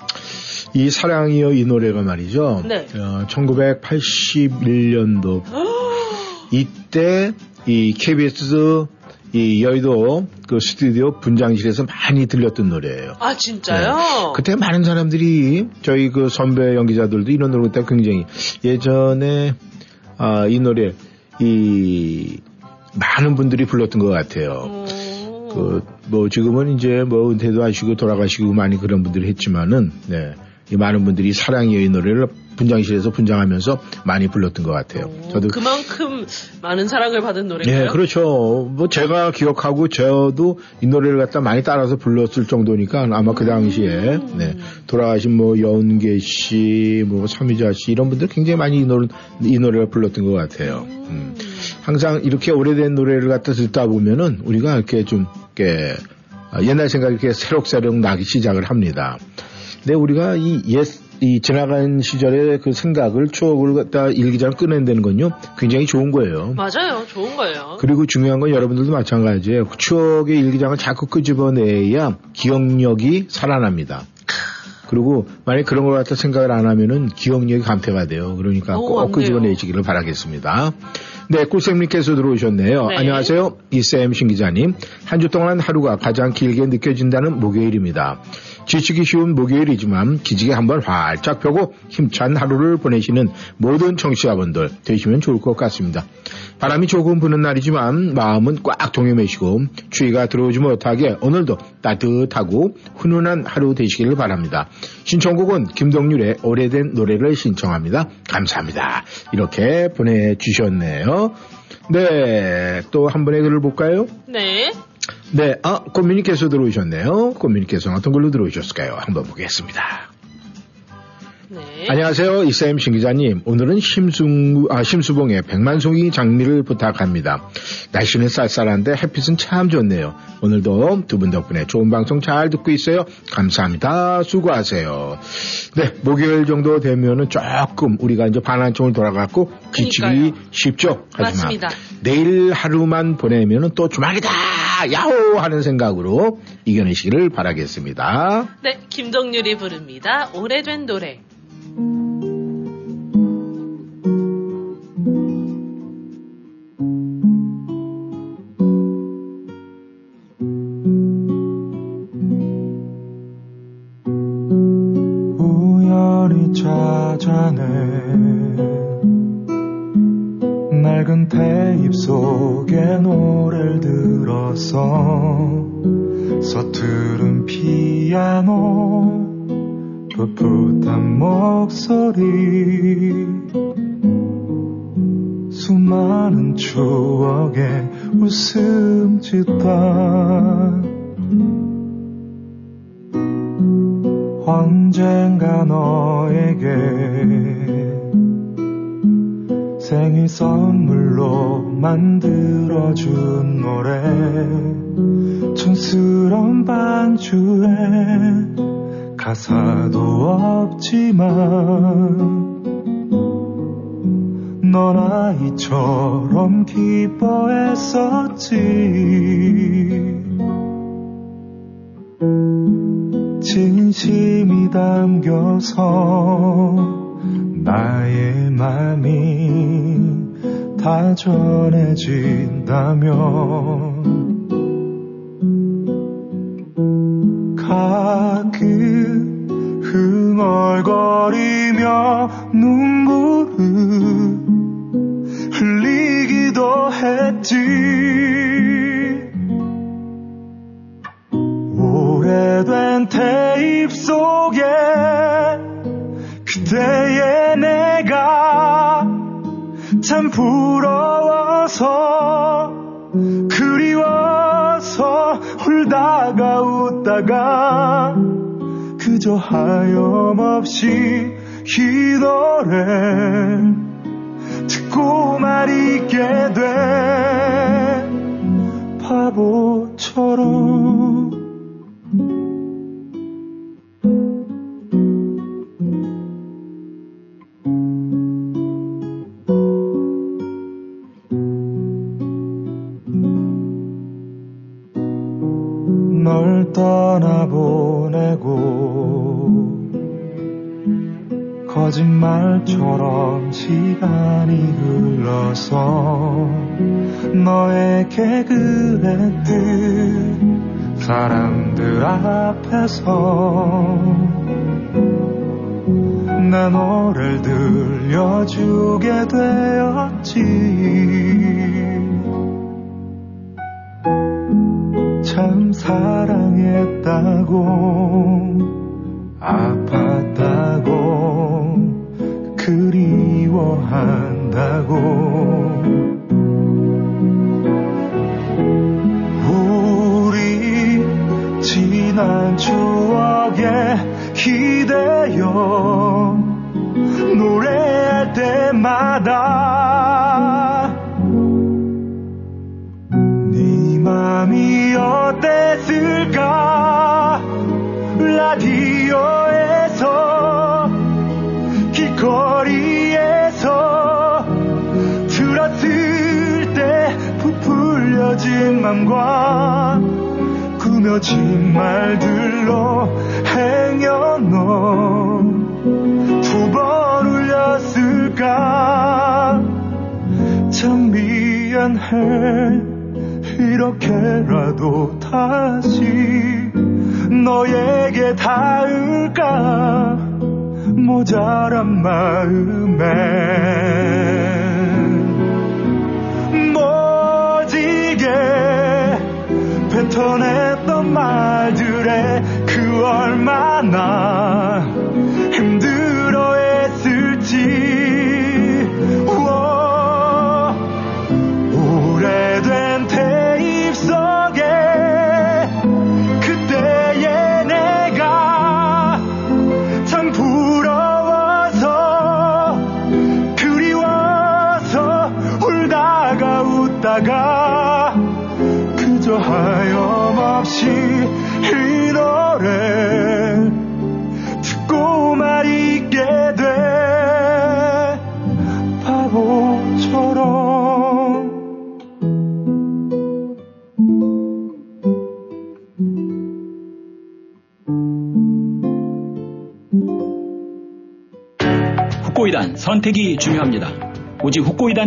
이 사랑이여 이 노래가 말이죠. 네. 어, 1981년도 이때 이 KBS 이 여의도 그 스튜디오 분장실에서 많이 들렸던 노래예요. 아 진짜요? 네. 그때 많은 사람들이 저희 그 선배 연기자들도 이런 노래 때 굉장히 예전에 아, 이 노래 이 많은 분들이 불렀던 것 같아요. 그 뭐 지금은 이제 뭐 은퇴도 하시고 돌아가시고 많이 그런 분들이 했지만은 네. 이 많은 분들이 사랑이여 이 노래를 분장실에서 분장하면서 많이 불렀던 것 같아요. 저도 그만큼 많은 사랑을 받은 노래가요? 네, 그렇죠. 뭐 제가 기억하고 저도 이 노래를 갖다 많이 따라서 불렀을 정도니까 아마 그 당시에 네, 돌아가신 뭐 여운계 씨, 뭐 서미자 씨 이런 분들 굉장히 많이 이 노래 이 노래를 불렀던 것 같아요. 음. 항상 이렇게 오래된 노래를 갖다 듣다 보면은 우리가 이렇게 좀 이렇게 아, 옛날 생각이 이렇게 새록새록 나기 시작을 합니다. 근데 우리가 이 옛, 이 지나간 시절의 그 생각을 추억을 갖다 일기장을 꺼낸다는 건요 굉장히 좋은 거예요. 맞아요. 좋은 거예요. 그리고 중요한 건 여러분들도 마찬가지예요. 추억의 일기장을 자꾸 끄집어내야 기억력이 살아납니다. 그리고 만약 그런 걸 갖다 생각을 안 하면은 기억력이 감퇴가 돼요. 그러니까 오, 꼭. 끄집어내시기를 바라겠습니다. 네, 꿀쌤님께서 들어오셨네요. 네. 안녕하세요. 이쌤 신 기자님. 한 주 동안 하루가 가장 길게 느껴진다는 목요일입니다. 지치기 쉬운 목요일이지만 기지개 한번 활짝 펴고 힘찬 하루를 보내시는 모든 청취자분들 되시면 좋을 것 같습니다. 바람이 조금 부는 날이지만 마음은 꽉 동요매시고 추위가 들어오지 못하게 오늘도 따뜻하고 훈훈한 하루 되시기를 바랍니다. 신청곡은 김동률의 오래된 노래를 신청합니다. 감사합니다. 이렇게 보내주셨네요. 네, 또한 번의 글을 볼까요? 네. 네, 아, 꽃미니께서 들어오셨네요. 꽃미니께서는 어떤 걸로 들어오셨을까요? 한번 보겠습니다. 네. 안녕하세요. 이사임 신 기자님. 오늘은 심수, 아, 심수봉의 백만송이 장미를 부탁합니다. 날씨는 쌀쌀한데 햇빛은 참 좋네요. 오늘도 두 분 덕분에 좋은 방송 잘 듣고 있어요. 감사합니다. 수고하세요. 네, 목요일 정도 되면은 조금 우리가 이제 반환총을 돌아갔고 지치기 그러니까요. 쉽죠. 하지만 맞습니다. 내일 하루만 보내면은 또 주말이다! 야호! 하는 생각으로 이겨내시기를 바라겠습니다. 네, 김동률이 부릅니다. 오래된 노래. 웃음 짓다. 언젠가 너에게 생일 선물로 만들어준 노래. 촌스러운 반주에 가사도 없지만 넌 아이처럼 기뻐했었지. 진심이 담겨서 나의 맘이 다 전해진다면 가끔 흥얼거리며 눈물을 기도 했지. 오래된 테잎 속에 그때의 내가 참 부러워서 그리워서 울다가 웃다가 그저 하염없이 이 노래 듣고 만 있게 돼 바보처럼 사람들 앞에서 내 노래를 들려주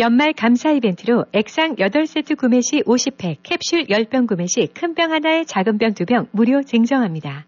연말 감사 이벤트로 액상 8세트 구매 시 50팩, 캡슐 10병 구매 시 큰 병 하나에 작은 병 2병 무료 증정합니다.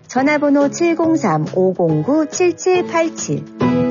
전화번호 703-509-7787.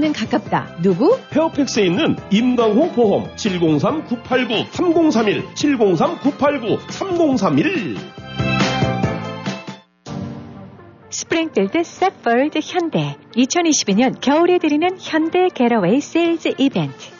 는 가깝다. 누구? 페어팩스에 있는 임강호 보험. 703-989-3031 703-989-3031 스프링필드 Safford 현대 2022년 겨울에 드리는 현대 Getaway Sales Event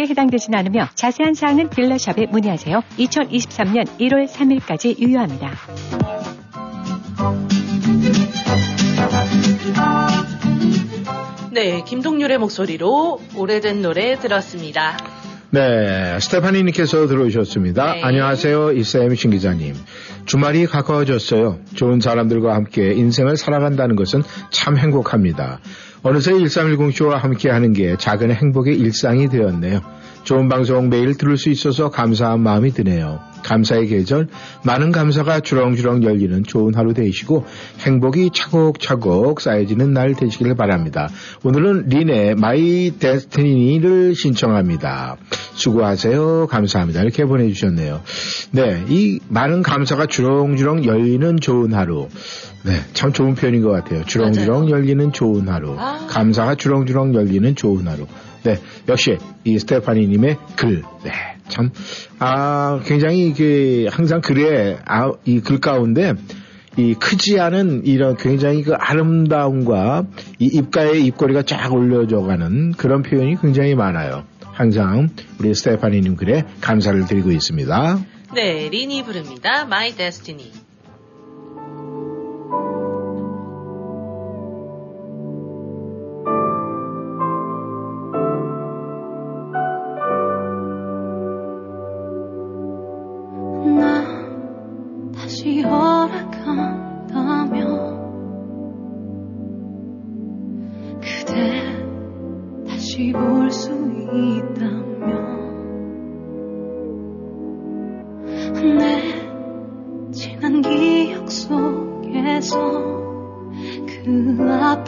해당되진 않으며 자세한 사항은 딜러샵에 문의하세요. 2023년 1월 3일까지 유효합니다. 네, 김동률의 목소리로 오래된 노래 들었습니다. 네, 스테파니님께서 들어오셨습니다. 네. 안녕하세요, 이쌤 신 기자님. 주말이 가까워졌어요. 좋은 사람들과 함께 인생을 살아간다는 것은 참 행복합니다. 어느새 1310쇼와 함께 하는 게 작은 행복의 일상이 되었네요. 좋은 방송 매일 들을 수 있어서 감사한 마음이 드네요. 감사의 계절, 많은 감사가 주렁주렁 열리는 좋은 하루 되시고 행복이 차곡차곡 쌓여지는 날 되시길 바랍니다. 오늘은 린의 My Destiny를 신청합니다. 수고하세요. 감사합니다. 이렇게 보내주셨네요. 네, 이 많은 감사가 주렁주렁 열리는 좋은 하루. 네, 참 좋은 표현인 것 같아요. 주렁주렁 열리는 좋은 하루. 감사가 주렁주렁 열리는 좋은 하루. 네, 역시 이 스테파니님의 글. 네, 참, 아, 굉장히 그 항상 글에 아, 이 글 가운데 이 크지 않은 이런 굉장히 그 아름다움과 이 입가에 입꼬리가 쫙 올려져가는 그런 표현이 굉장히 많아요. 항상 우리 스테파니님 글에 감사를 드리고 있습니다. 네, 린이 부릅니다. My Destiny.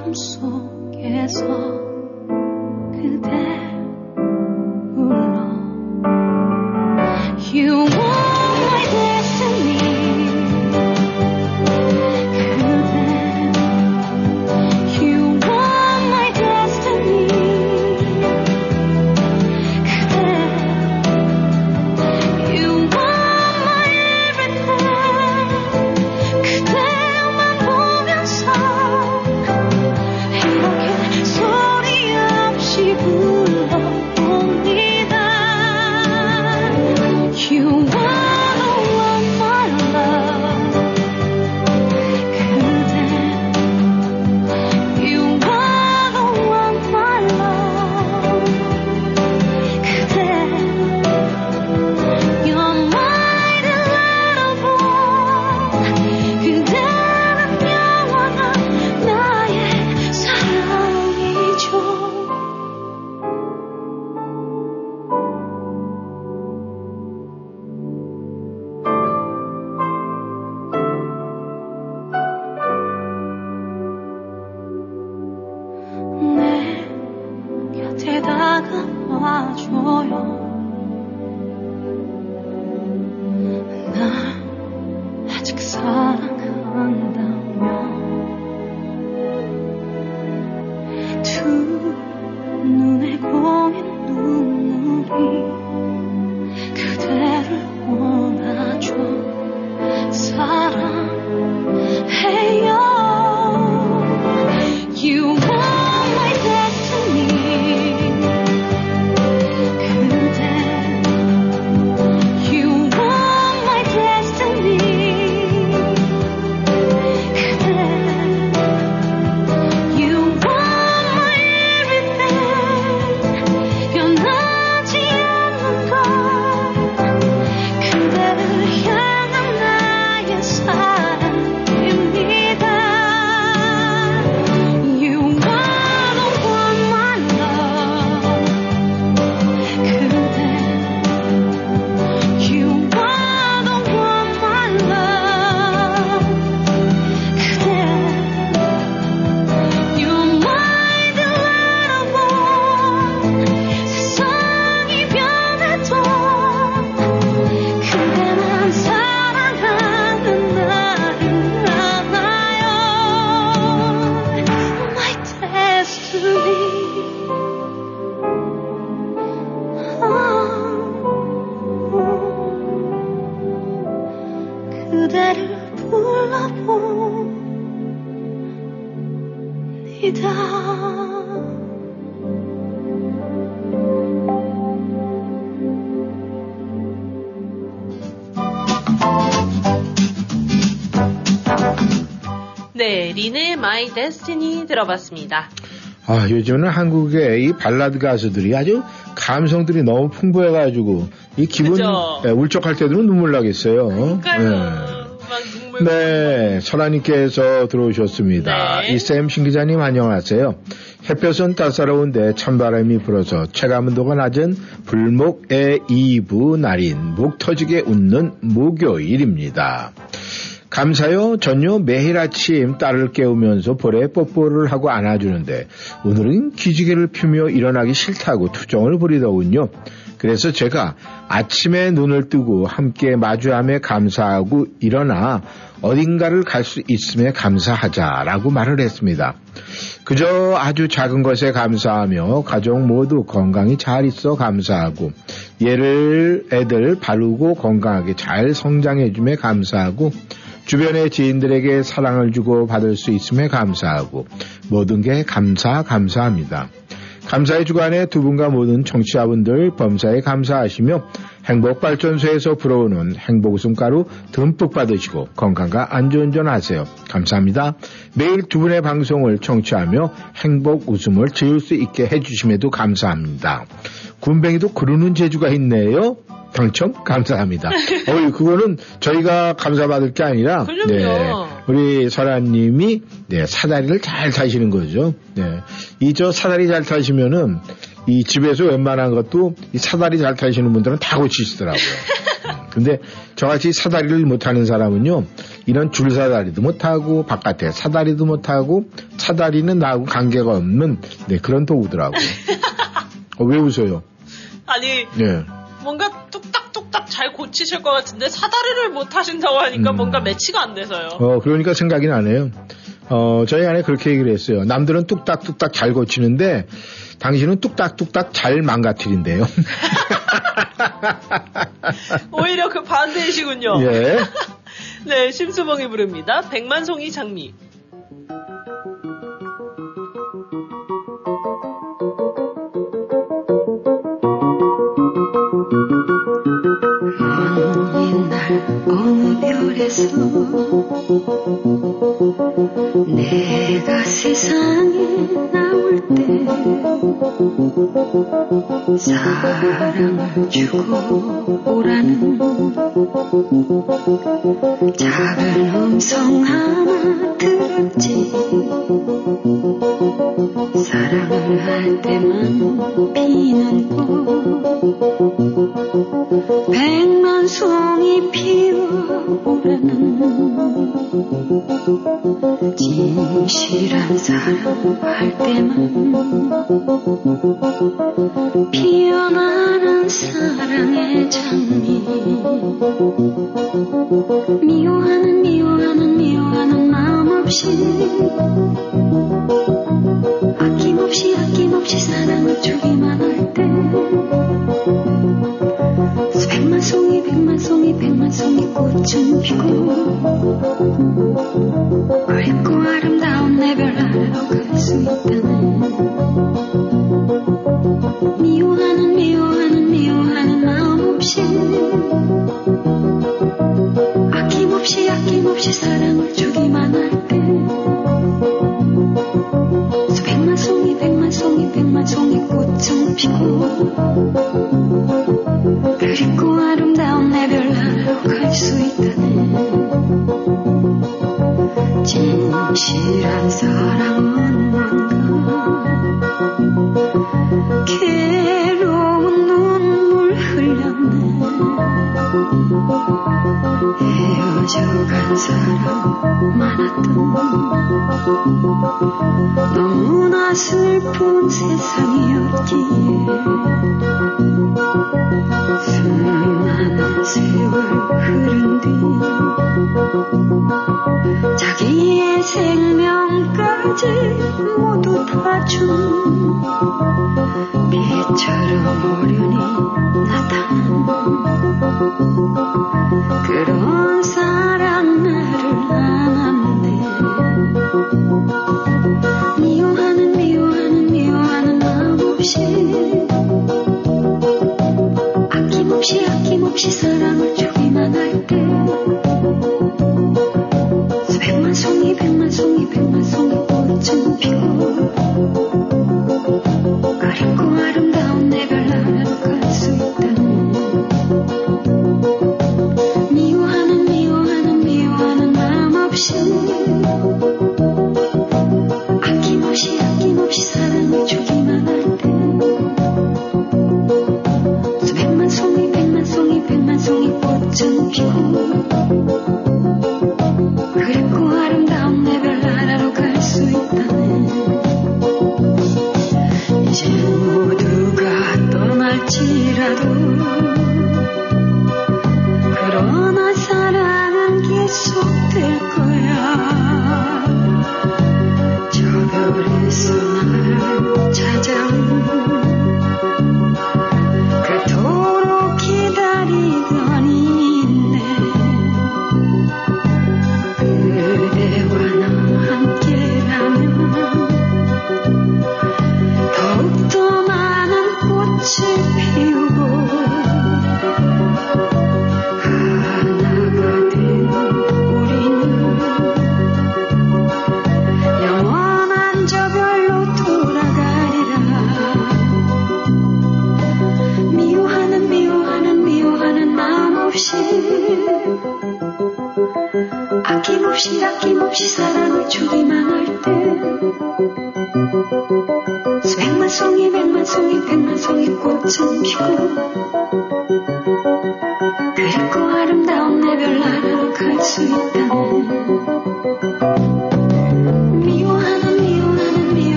아픔 속에서 My Destiny 들어봤습니다. 아, 요즘은 한국의 이 발라드 가수들이 아주 감성들이 너무 풍부해가지고 이 기분? 예, 울적할 때도 눈물 나겠어요. 네. 네, 설아님께서 들어오셨습니다. 네. 이쌤 신기자님 안녕하세요. 햇볕은 따사로운데 찬바람이 불어서 체감온도가 낮은 불목의 2부 날인 목 터지게 웃는 목요일입니다. 감사요. 전요 매일 아침 딸을 깨우면서 볼에 뽀뽀를 하고 안아주는데 오늘은 기지개를 펴며 일어나기 싫다고 투정을 부리더군요. 그래서 제가 아침에 눈을 뜨고 함께 마주함에 감사하고 일어나 어딘가를 갈 수 있음에 감사하자라고 말을 했습니다. 그저 아주 작은 것에 감사하며 가족 모두 건강히 잘 있어 감사하고 얘를 애들 바르고 건강하게 잘 성장해줌에 감사하고 주변의 지인들에게 사랑을 주고 받을 수 있음에 감사하고 모든 게 감사 감사합니다. 감사의 주간에 두 분과 모든 청취자분들 범사에 감사하시며 행복발전소에서 불어오는 행복 웃음가루 듬뿍 받으시고 건강과 안전운전 하세요. 감사합니다. 매일 두 분의 방송을 청취하며 행복 웃음을 지을 수 있게 해주심에도 감사합니다. 군뱅이도 그러는 재주가 있네요. 당첨 감사합니다. 어이 그거는 저희가 감사받을 게 아니라 그럼요. 네, 우리 설아님이 네, 사다리를 잘 타시는 거죠. 네. 이 저 사다리 잘 타시면은 이 집에서 웬만한 것도 이 사다리 잘 타시는 분들은 다 고치시더라고요. 음, 근데 저같이 사다리를 못 타는 사람은요, 이런 줄 사다리도 못 타고, 바깥에 사다리도 못 타고, 사다리는 나하고 관계가 없는, 네, 그런 도구더라고요. 어, 왜 웃어요? 아니, 네. 뭔가 뚝딱뚝딱 잘 고치실 것 같은데 사다리를 못 하신다고 하니까 뭔가 매치가 안 돼서요. 어, 그러니까 생각이 나네요. 어, 저희 안에 그렇게 얘기를 했어요. 남들은 뚝딱뚝딱 잘 고치는데, 당신은 뚝딱뚝딱 잘 망가뜨린대요. 오히려 그 반대이시군요. 예. 네, 심수봉이 부릅니다. 백만송이 장미. 내가 세상에 나올 때 사랑을 주고 오라는 작은 음성 하나 들었지. 사랑을 할 때만 피는 꽃 백만 송이 피어오르는 진실한 사랑할 때만 피어나는 사랑의 장미. 미워하는 미워하는 미워하는 마음 없이 아낌없이 아낌없이 사랑을 주기만 할때 백만 송이 백만 송이 백만 송이 꽃은 피고 맑고 아름다운 내별 아래로 갈수 있다네. 미워하는 미워하는 미워하는 마음 없이 아낌없이 아낌없이 사랑을 주기만 할때 백만 송이 백만 송이 백만 송이 꽃은 피고 진실한 사랑은 뭔가 괴로운 눈물 흘렸네. 헤어져간 사람 많았던 너무나 슬픈 세상이었기에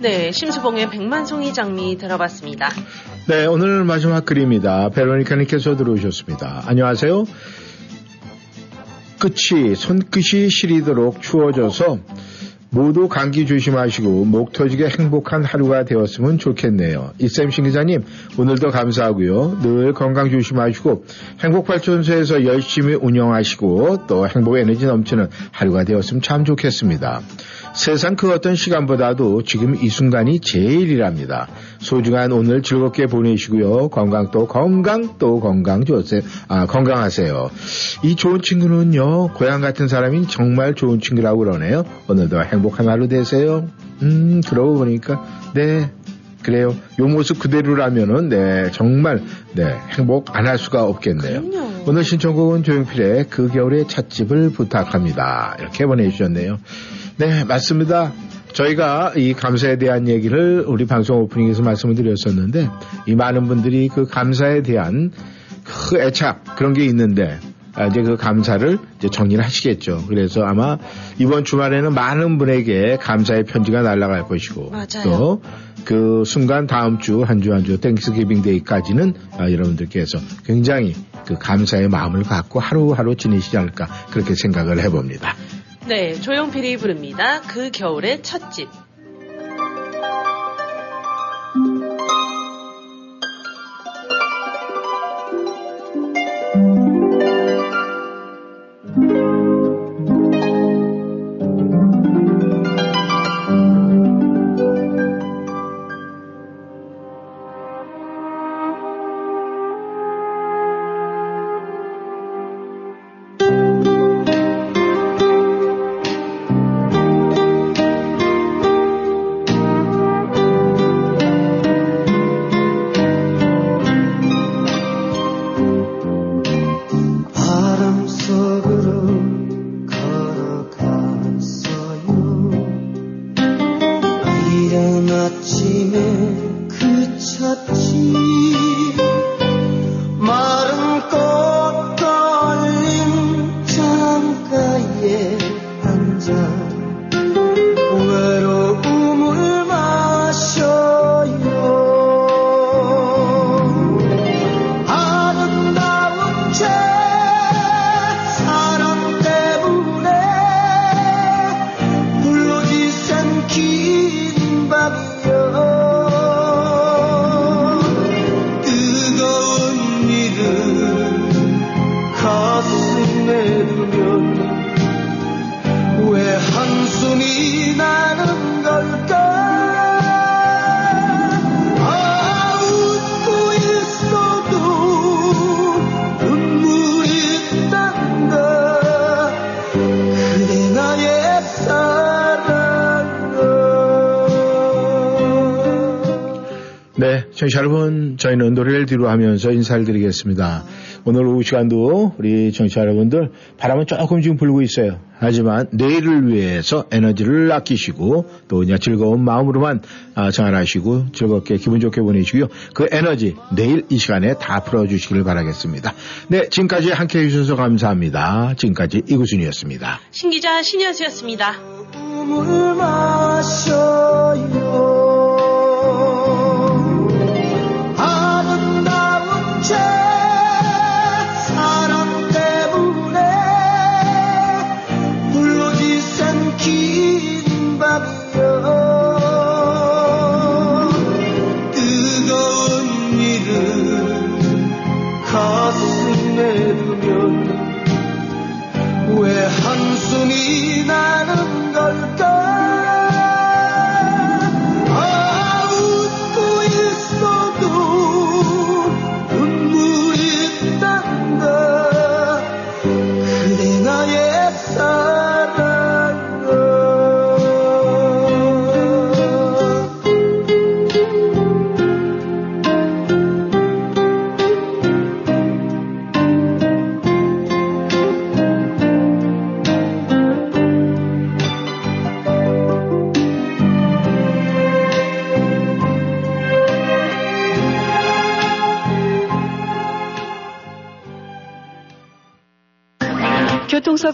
네, 심수봉의 백만송이 장미 들어봤습니다. 네, 오늘 마지막 글입니다. 베로니카님께서 들어오셨습니다. 안녕하세요. 끝이 손끝이 시리도록 추워져서 모두 감기 조심하시고 목 터지게 행복한 하루가 되었으면 좋겠네요. 이쌤 신 기자님 오늘도 감사하고요. 늘 건강 조심하시고 행복발전소에서 열심히 운영하시고 또 행복 에너지 넘치는 하루가 되었으면 참 좋겠습니다. 세상 그 어떤 시간보다도 지금 이 순간이 제일이랍니다. 소중한 오늘 즐겁게 보내시고요. 건강 또 건강 또 건강 좋으세요. 아, 건강하세요. 이 좋은 친구는요, 고향 같은 사람이 정말 좋은 친구라고 그러네요. 오늘도 행복한 하루 되세요. 음, 그러고 보니까, 네. 그래요. 요 모습 그대로라면은, 네, 정말, 네, 행복 안 할 수가 없겠네요. 오늘 신청곡은 조용필의 그 겨울의 찻집을 부탁합니다. 이렇게 보내주셨네요. 네, 맞습니다. 저희가 이 감사에 대한 얘기를 우리 방송 오프닝에서 말씀을 드렸었는데, 이 많은 분들이 그 감사에 대한 그 애착, 그런 게 있는데, 아, 이제 그 감사를 이제 정리를 하시겠죠. 그래서 아마 이번 주말에는 많은 분에게 감사의 편지가 날아갈 것이고. 또 그 순간 다음 주, 한 주 한 주, Thanksgiving Day까지는 아, 여러분들께서 굉장히 그 감사의 마음을 갖고 하루하루 지내시지 않을까, 그렇게 생각을 해봅니다. 네, 조용필이 부릅니다. 그 겨울의 첫집. 청취자 여러분, 저희는 노래를 뒤로 하면서 인사를 드리겠습니다. 오늘 오후 시간도 우리 청취자 여러분들 바람은 조금 지금 불고 있어요. 하지만 내일을 위해서 에너지를 아끼시고 또 그냥 즐거운 마음으로만 아, 생활하시고 즐겁게 기분 좋게 보내시고요. 그 에너지 내일 이 시간에 다 풀어주시길 바라겠습니다. 네, 지금까지 함께 해 주셔서 감사합니다. 지금까지 이구순이었습니다. 신기자 신현수였습니다.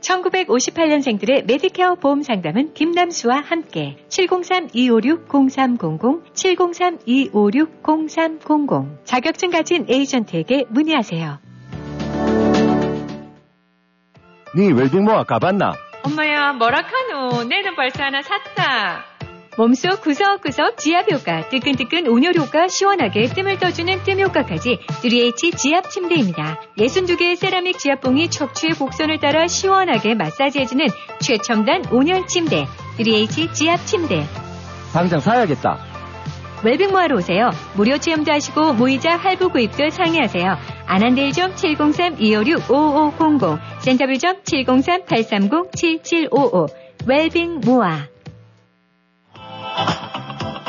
1958년생들의 메디케어 보험 상담은 김남수와 함께 703-256-0300, 703-256-0300 자격증 가진 에이전트에게 문의하세요. 네 웰빙모아 가봤나? 엄마야 뭐라카노 내는 벌써 하나 샀다. 몸속 구석구석 지압 효과, 뜨끈뜨끈 온열 효과, 시원하게 뜸을 떠주는 뜸 효과까지 3H 지압 침대입니다. 62개의 세라믹 지압봉이 척추의 곡선을 따라 시원하게 마사지해주는 최첨단 온열 침대 3H 지압 침대. 당장 사야겠다. 웰빙모아로 오세요. 무료 체험도 하시고 무이자 할부 구입도 상의하세요. 아난데일점 703-256-5500, 센터빌점 703-830-7755, 웰빙모아.